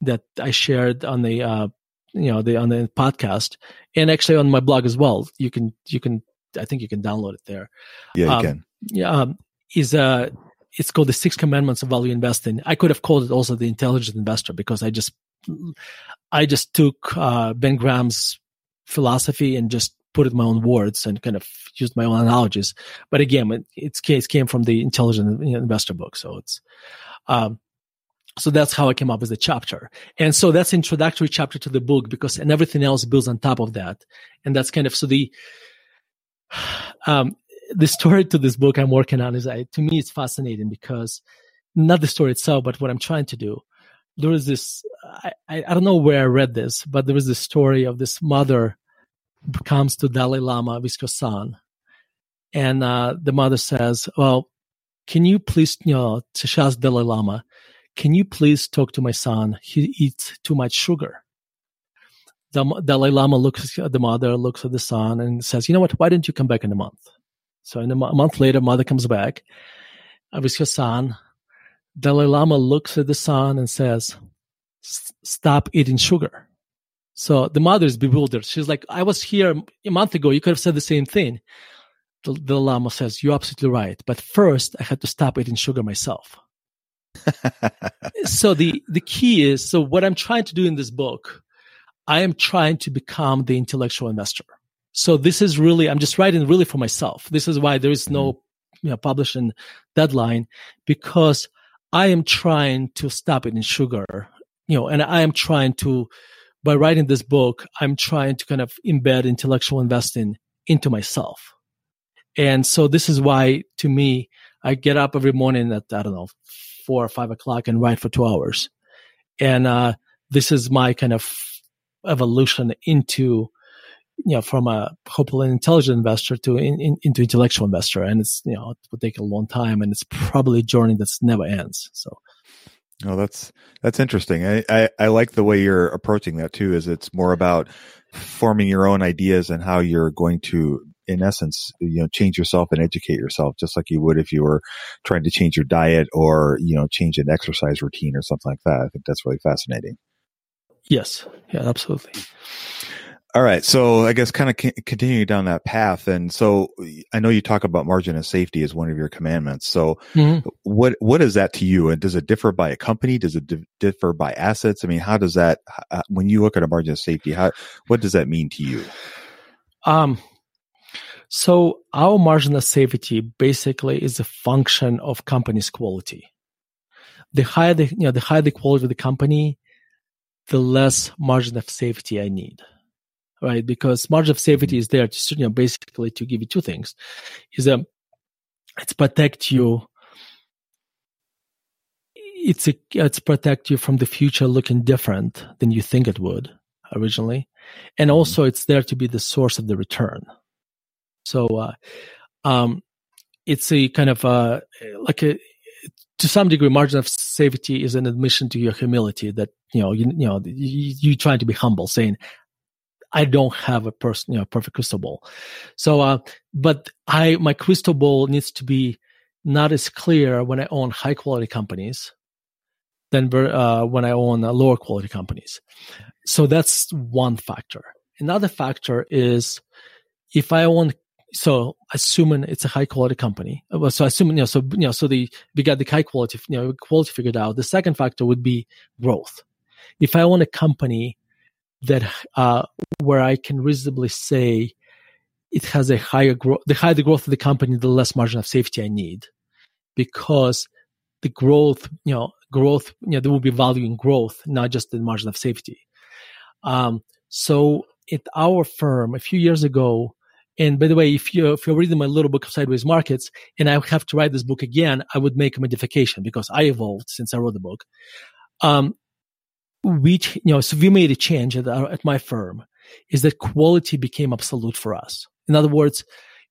that I shared on the uh, you know the on the podcast and actually on my blog as well. You can you can i think you can download it there. Yeah you um, can. yeah um, is uh it's called the six commandments of value investing. I could have called it also the intelligent investor because i just i just took uh, ben graham's philosophy and just put it in my own words and kind of used my own analogies. But again it, its case came from the intelligent investor book so it's um so that's how I came up with the chapter. And so that's introductory chapter to the book because, and everything else builds on top of that. And that's kind of, so the, um, the story to this book I'm working on is, I, to me, it's fascinating because not the story itself, but what I'm trying to do. There is this, I, I, don't know where I read this, but there was this story of this mother comes to Dalai Lama Visco-san. And, uh, the mother says, well, can you please, you know, to Shas Dalai Lama, can you please talk to my son? He eats too much sugar. the Dalai Lama looks at the mother, looks at the son, and says, "You know what? Why didn't you come back in a month?" So, in a, month later, mother comes back with her son. Dalai Lama looks at the son and says, "Stop eating sugar." So the mother is bewildered. She's like, "I was here a month ago. You could have said the same thing." The, the Lama says, "You're absolutely right, but first I had to stop eating sugar myself." So the the key is so what I'm trying to do in this book, I am trying to become the intellectual investor. So this is really I'm just writing really for myself. This is why there is no mm-hmm. you know publishing deadline because I am trying to stop eating sugar, you know, and I am trying to by writing this book, I'm trying to kind of embed intellectual investing into myself. And so this is why to me, I get up every morning at, I don't know, four or five o'clock and write for two hours. And, uh, this is my kind of evolution into, you know, from a hopefully an intelligent investor to in, in, into intellectual investor. And it's, you know, it will take a long time and it's probably a journey that's never ends. So. Oh, that's that's interesting. I, I, I like the way you're approaching that too. Is it's more about forming your own ideas and how you're going to, in essence, you know, change yourself and educate yourself, just like you would if you were trying to change your diet or you know change an exercise routine or something like that. I think that's really fascinating. Yes. Yeah. Absolutely. All right. So I guess kind of c- continuing down that path. And so I know you talk about margin of safety as one of your commandments. So Mhm. what, what is that to you? And does it differ by a company? Does it di- differ by assets? I mean, how does that, uh, when you look at a margin of safety, how, what does that mean to you? Um, so our margin of safety basically is a function of company's quality. The higher the, you know, the higher the quality of the company, the less margin of safety I need. Right? Because margin of safety mm-hmm. is there to, you know, basically to give you two things. Is a, it's protect you. It's a, it's protect you from the future looking different than you think it would originally. And mm-hmm. also it's there to be the source of the return. So, uh, um, it's a kind of, uh, like a, to some degree, margin of safety is an admission to your humility that, you know, you, you know, you, you trying to be humble saying, I don't have a person, you know, perfect crystal ball. So, uh, but I, my crystal ball needs to be not as clear when I own high quality companies than uh, when I own uh, lower quality companies. So that's one factor. Another factor is if I own, so assuming it's a high quality company, uh, so assuming, you know, so, you know, so the, we got the high quality, you know, quality figured out. The second factor would be growth. If I own a company that, uh, where I can reasonably say it has a higher growth, the higher the growth of the company, the less margin of safety I need because the growth, you know, growth, you know, there will be value in growth, not just the margin of safety. Um, so at our firm a few years ago, and by the way, if you if you're reading my little book of sideways markets, and I have to write this book again, I would make a modification because I evolved since I wrote the book. Um, we you know so we made a change at, our, at my firm is that quality became absolute for us. In other words,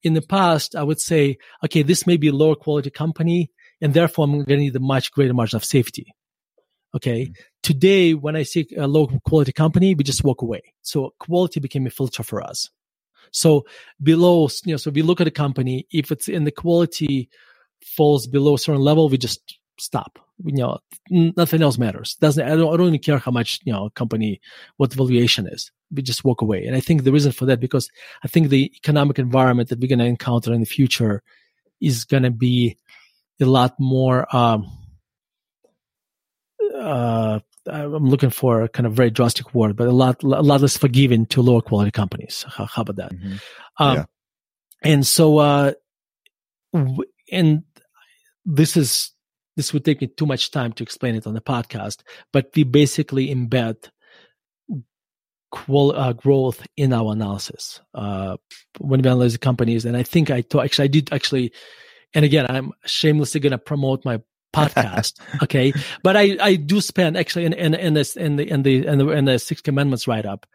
in the past, I would say, okay, this may be a lower quality company, and therefore I'm going to need a much greater margin of safety. Okay. Today, when I see a low quality company, we just walk away. So quality became a filter for us. So below, you know, so we look at a company, if it's in the quality falls below a certain level, we just stop. You know, nothing else matters. Doesn't, I don't, I don't even care how much, you know, company, what valuation is. We just walk away. And I think the reason for that, because I think the economic environment that we're going to encounter in the future is going to be a lot more, um, uh, I'm looking for a kind of very drastic word, but a lot, a lot less forgiving to lower quality companies. How, how about that? Mm-hmm. Um, Yeah. and so, uh, w- and this is, this would take me too much time to explain it on the podcast, but we basically embed qual- uh, growth in our analysis uh, when we analyze the companies. And I think I to- actually I did actually, and again I'm shamelessly going to promote my podcast. okay, but I I do spend actually in in, in this in the in the in the in the Six Commandments write up,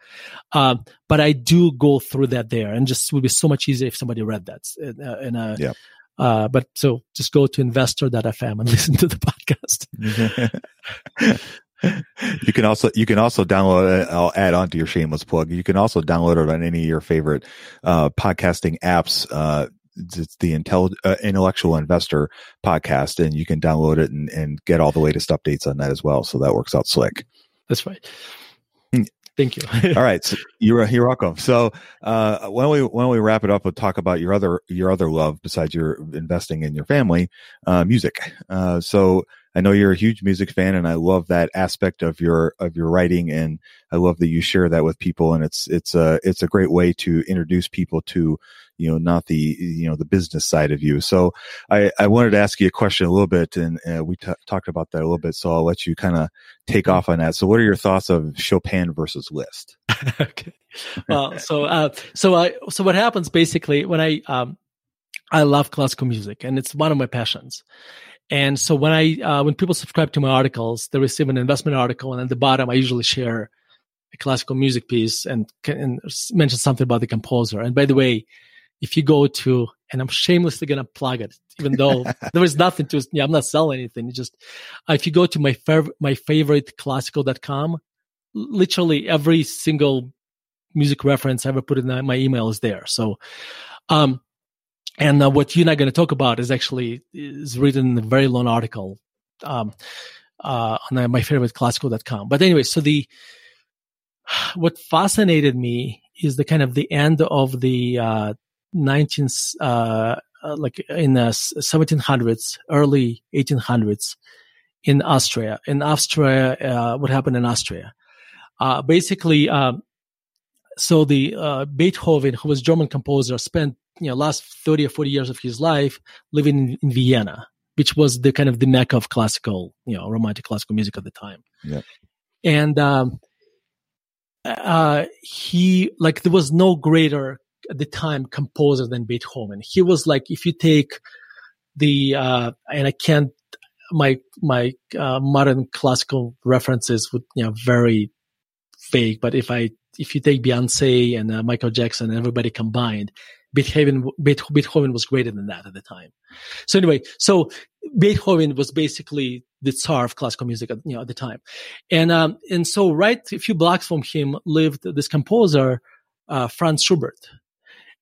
um, but I do go through that there, and just would be so much easier if somebody read that. in uh, and uh, Yep. uh, but so just go to investor.fm and listen to the podcast. you can also you can also download it. I'll add on to your shameless plug. You can also download it on any of your favorite uh, podcasting apps. Uh, it's the Intelli- uh, intellectual investor podcast, and you can download it and, and get all the latest updates on that as well. So that works out slick. That's right. Hmm. Thank you. all right, so you're you're welcome. So uh, why don't we don't we wrap it up and talk about your other your other love besides your investing in your family, uh, music. Uh, so I know you're a huge music fan, and I love that aspect of your of your writing, and I love that you share that with people. And it's it's a it's a great way to introduce people to you know not the you know the business side of you. So I I wanted to ask you a question a little bit, and uh, we t- talked about that a little bit. So I'll let you kind of take off on that. So what are your thoughts of Chopin versus Liszt? okay. Well, so uh, so I so what happens basically when I um I love classical music, and it's one of my passions. And so when I uh, when people subscribe to my articles, they receive an investment article, and at the bottom I usually share a classical music piece and, and mention something about the composer. And by the way, if you go to and I'm shamelessly gonna plug it, even though there is nothing to yeah, I'm not selling anything. It's just uh, if you go to my fav- my favorite classical.com, literally every single music reference I ever put in my email is there. So um and uh, what you're not going to talk about is actually is written in a very long article um, uh, on uh, my favorite classical.com. But anyway, so the what fascinated me is the kind of the end of the uh, 19th, uh, uh, like in the 1700s, early 1800s in Austria. In Austria, uh, what happened in Austria? uh, basically, um, so the uh, Beethoven, who was a German composer, spent you know last 30 or 40 years of his life living in, in Vienna which was the kind of the mecca of classical you know romantic classical music at the time yeah and um uh he like there was no greater at the time composer than Beethoven he was like if you take the uh and I can't my my uh, modern classical references would you know very vague but if I if you take Beyonce and uh, Michael Jackson and everybody combined Beethoven, Beethoven was greater than that at the time. So anyway, so Beethoven was basically the tsar of classical music at, you know, at the time. And, um, and so right a few blocks from him lived this composer, uh, Franz Schubert.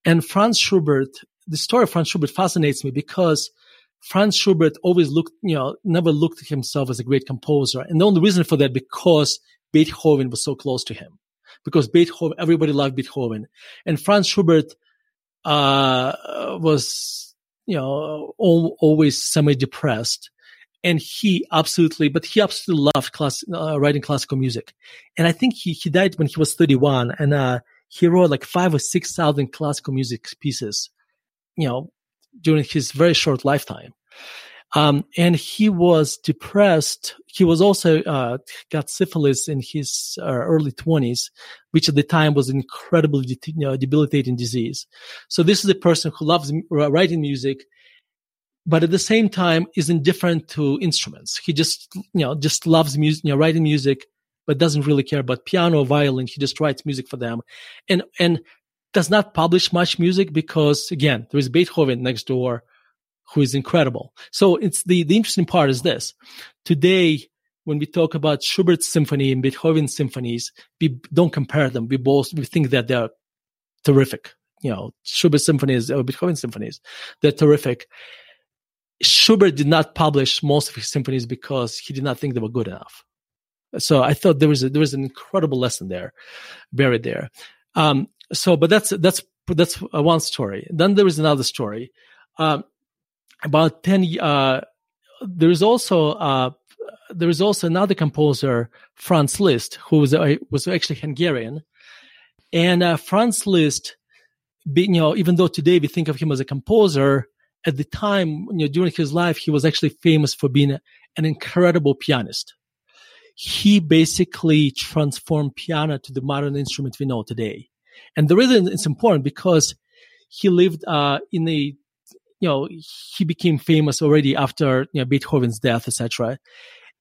And Franz Schubert, the story of Franz Schubert fascinates me because Franz Schubert always looked, you know, never looked at himself as a great composer. And the only reason for that, because Beethoven was so close to him. Because Beethoven, everybody loved Beethoven. And Franz Schubert, uh, was, you know, al- always semi-depressed. And he absolutely, but he absolutely loved class, uh, writing classical music. And I think he, he died when he was 31 and, uh, he wrote like five or 6,000 classical music pieces, you know, during his very short lifetime. Um, and he was depressed. He was also, uh, got syphilis in his uh, early twenties, which at the time was an incredibly de- you know, debilitating disease. So this is a person who loves writing music, but at the same time is indifferent to instruments. He just, you know, just loves music, you know, writing music, but doesn't really care about piano or violin. He just writes music for them and, and does not publish much music because again, there is Beethoven next door who is incredible. So it's the, the interesting part is this. Today, when we talk about Schubert's symphony and Beethoven's symphonies, we don't compare them. We both, we think that they're terrific. You know, Schubert's symphonies or Beethoven's symphonies, they're terrific. Schubert did not publish most of his symphonies because he did not think they were good enough. So I thought there was a, there was an incredible lesson there, buried there. Um, so, but that's that's that's one story. Then there is another story. Um, about 10 uh, there is also uh, there is also another composer franz liszt who was uh, was actually hungarian and uh, franz liszt you know even though today we think of him as a composer at the time you know during his life he was actually famous for being an incredible pianist he basically transformed piano to the modern instrument we know today and the reason it's important because he lived uh, in a you know, he became famous already after, you know, Beethoven's death, etc.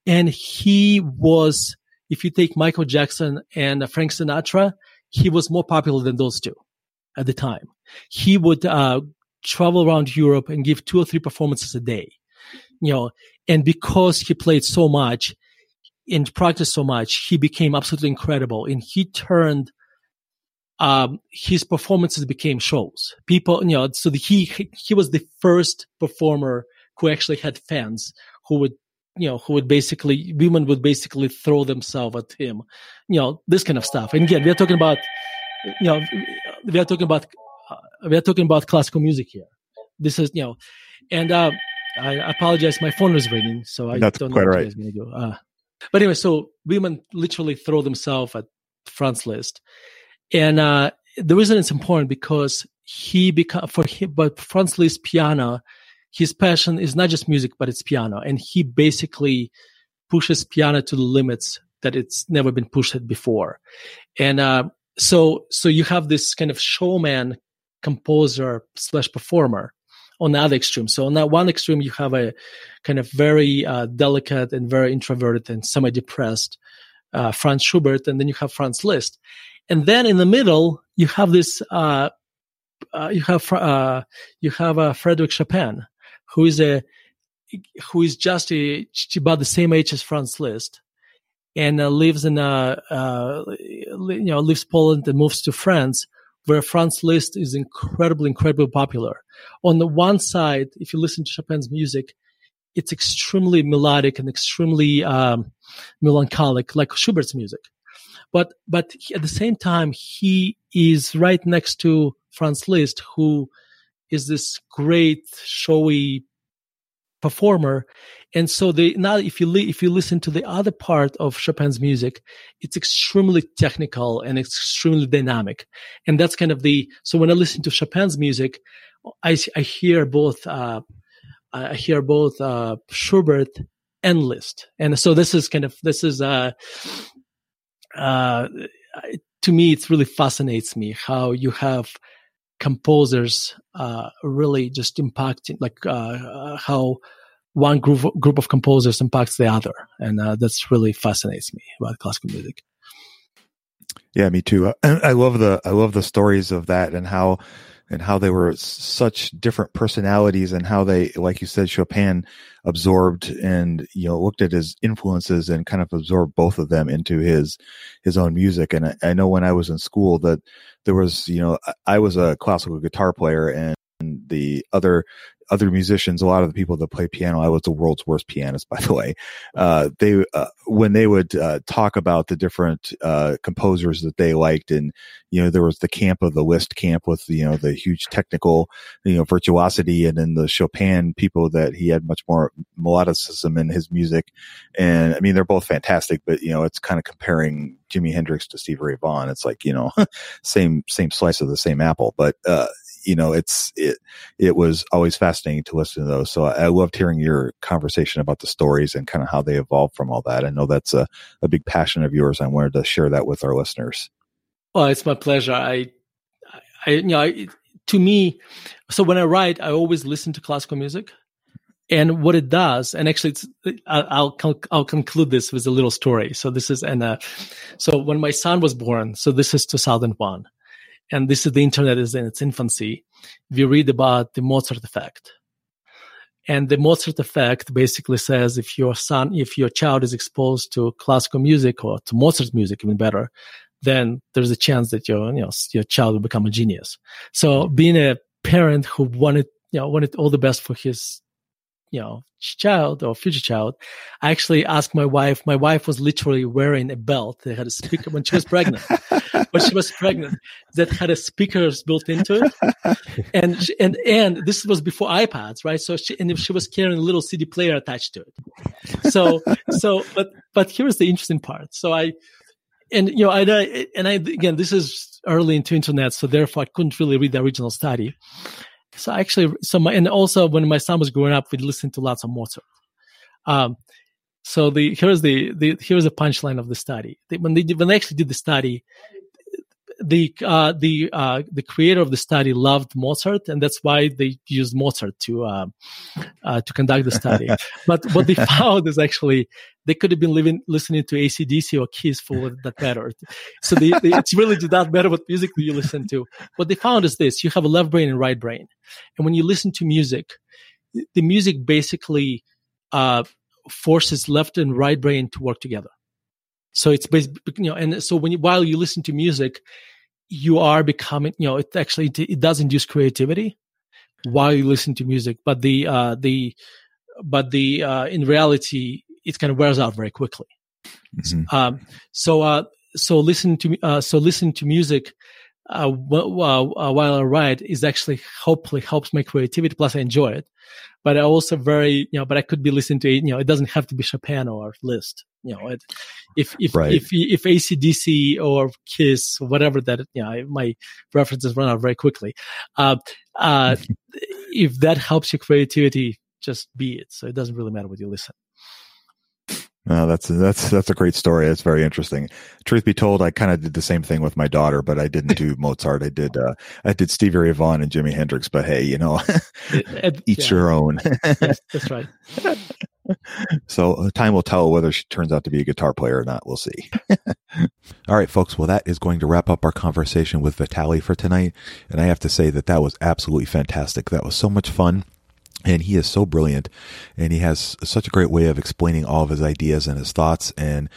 And he was, if you take Michael Jackson and Frank Sinatra, he was more popular than those two at the time. He would, uh, travel around Europe and give two or three performances a day, you know, and because he played so much, and practiced so much, he became absolutely incredible. And he turned, um, his performances became shows. People, you know, so the, he, he was the first performer who actually had fans who would, you know, who would basically, women would basically throw themselves at him, you know, this kind of stuff. And again, we are talking about, you know, we are talking about, uh, we are talking about classical music here. This is, you know, and, uh, I apologize. My phone was ringing, so I That's don't quite know right. going to go. Uh, but anyway, so women literally throw themselves at Franz Liszt, and uh, the reason it's important because he become for him, but Franz Liszt piano, his passion is not just music, but it's piano, and he basically pushes piano to the limits that it's never been pushed before, and uh, so so you have this kind of showman, composer slash performer on the other extreme. So on that one extreme, you have a kind of very uh, delicate and very introverted and semi-depressed uh, Franz Schubert, and then you have Franz Liszt, and then in the middle you have this uh, uh you have uh, you have uh, Frederick Chopin, who is a who is just a, about the same age as Franz Liszt. And lives in a, uh you know, leaves Poland and moves to France, where Franz Liszt is incredibly, incredibly popular. On the one side, if you listen to Chopin's music, it's extremely melodic and extremely um, melancholic, like Schubert's music. But but he, at the same time, he is right next to Franz Liszt, who is this great, showy performer. And so they now, if you li- if you listen to the other part of Chopin's music, it's extremely technical and extremely dynamic, and that's kind of the. So when I listen to Chopin's music, I I hear both. Uh, I hear both uh, Schubert and Liszt, and so this is kind of this is uh, uh, to me it really fascinates me how you have composers uh, really just impacting like uh, how one group group of composers impacts the other, and uh, that's really fascinates me about classical music. Yeah, me too. I love the I love the stories of that and how and how they were such different personalities and how they, like you said, Chopin absorbed and you know looked at his influences and kind of absorbed both of them into his his own music. And I, I know when I was in school that there was you know I was a classical guitar player and the other other musicians, a lot of the people that play piano, I was the world's worst pianist, by the way. Uh, they, uh, when they would, uh, talk about the different, uh, composers that they liked and, you know, there was the camp of the Liszt camp with, you know, the huge technical, you know, virtuosity and then the Chopin people that he had much more melodicism in his music. And I mean, they're both fantastic, but, you know, it's kind of comparing Jimi Hendrix to Steve Ray Vaughan. It's like, you know, same, same slice of the same apple, but, uh, you know, it's it it was always fascinating to listen to those. So I, I loved hearing your conversation about the stories and kind of how they evolved from all that. I know that's a, a big passion of yours. I wanted to share that with our listeners. Well, it's my pleasure. I, I, you know, I, to me, so when I write, I always listen to classical music, and what it does, and actually, I'll I'll conclude this with a little story. So this is, and uh, so when my son was born, so this is 2001 and this is the internet is in its infancy, we read about the Mozart effect. And the Mozart effect basically says if your son, if your child is exposed to classical music or to Mozart music, even better, then there's a chance that your, you know, your child will become a genius. So being a parent who wanted, you know, wanted all the best for his you know child or future child i actually asked my wife my wife was literally wearing a belt that had a speaker when she was pregnant. When she was pregnant that had a speakers built into it. And she, and and this was before ipads right? So she and she was carrying a little cd player attached to it. So so but but here's the interesting part. So i and you know i and i again this is early into internet so therefore i couldn't really read the original study so actually, so my, and also when my son was growing up, we listened to lots of Mozart. Um, so the here's the, the here's the punchline of the study. when they did, when they actually did the study, the uh, the uh, the creator of the study loved Mozart, and that's why they used Mozart to uh, uh to conduct the study. but what they found is actually they could have been living, listening to ACDC or Kiss for that matter. So they, they, it's really did not matter what music you listen to. What they found is this: you have a left brain and right brain, and when you listen to music, the music basically uh, forces left and right brain to work together. So it's basically, you know, and so when you, while you listen to music, you are becoming, you know, it actually, it does induce creativity while you listen to music, but the, uh, the, but the, uh, in reality, it kind of wears out very quickly. Mm-hmm. Um, so, uh, so listen to, uh, so listen to music, uh, while, uh, I write is actually hopefully helps my creativity. Plus I enjoy it, but I also very, you know, but I could be listening to it, you know, it doesn't have to be Chopin or Liszt you know, it, if if right. if if ACDC or Kiss, whatever that, you know, my references run out very quickly. Uh, uh, if that helps your creativity, just be it. So it doesn't really matter what you listen. No, that's that's that's a great story. It's very interesting. Truth be told, I kind of did the same thing with my daughter, but I didn't do Mozart. I did uh, I did Stevie Ray Vaughan and Jimi Hendrix. But hey, you know, each yeah. your own. yes, that's right. So uh, time will tell whether she turns out to be a guitar player or not. We'll see. All right, folks. Well, that is going to wrap up our conversation with Vitaliy for tonight. And I have to say that that was absolutely fantastic. That was so much fun and he is so brilliant and he has such a great way of explaining all of his ideas and his thoughts. And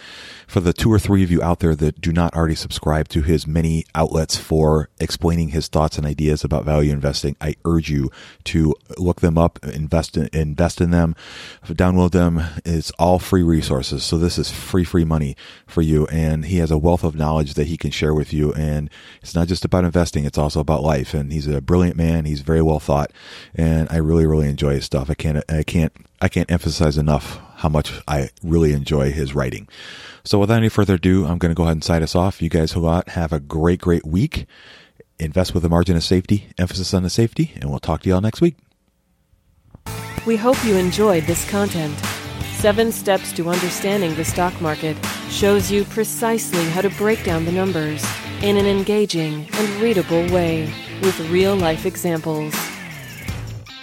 for the two or three of you out there that do not already subscribe to his many outlets for explaining his thoughts and ideas about value investing i urge you to look them up invest in, invest in them download them. It's all free resources. So this is free free money for you. And he has a wealth of knowledge that he can share with you. And it's not just about investing it's also about life. And he's a brilliant man. He's very well thought. And i really really enjoy his stuff. I can't, I can't, I can't emphasize enough how much I really enjoy his writing. So without any further ado, I'm going to go ahead and sign us off. You guys have a great, great week. Invest with a margin of safety, emphasis on the safety, and we'll talk to y'all next week. We hope you enjoyed this content. Seven Steps to Understanding the Stock Market shows you precisely how to break down the numbers in an engaging and readable way with real life examples.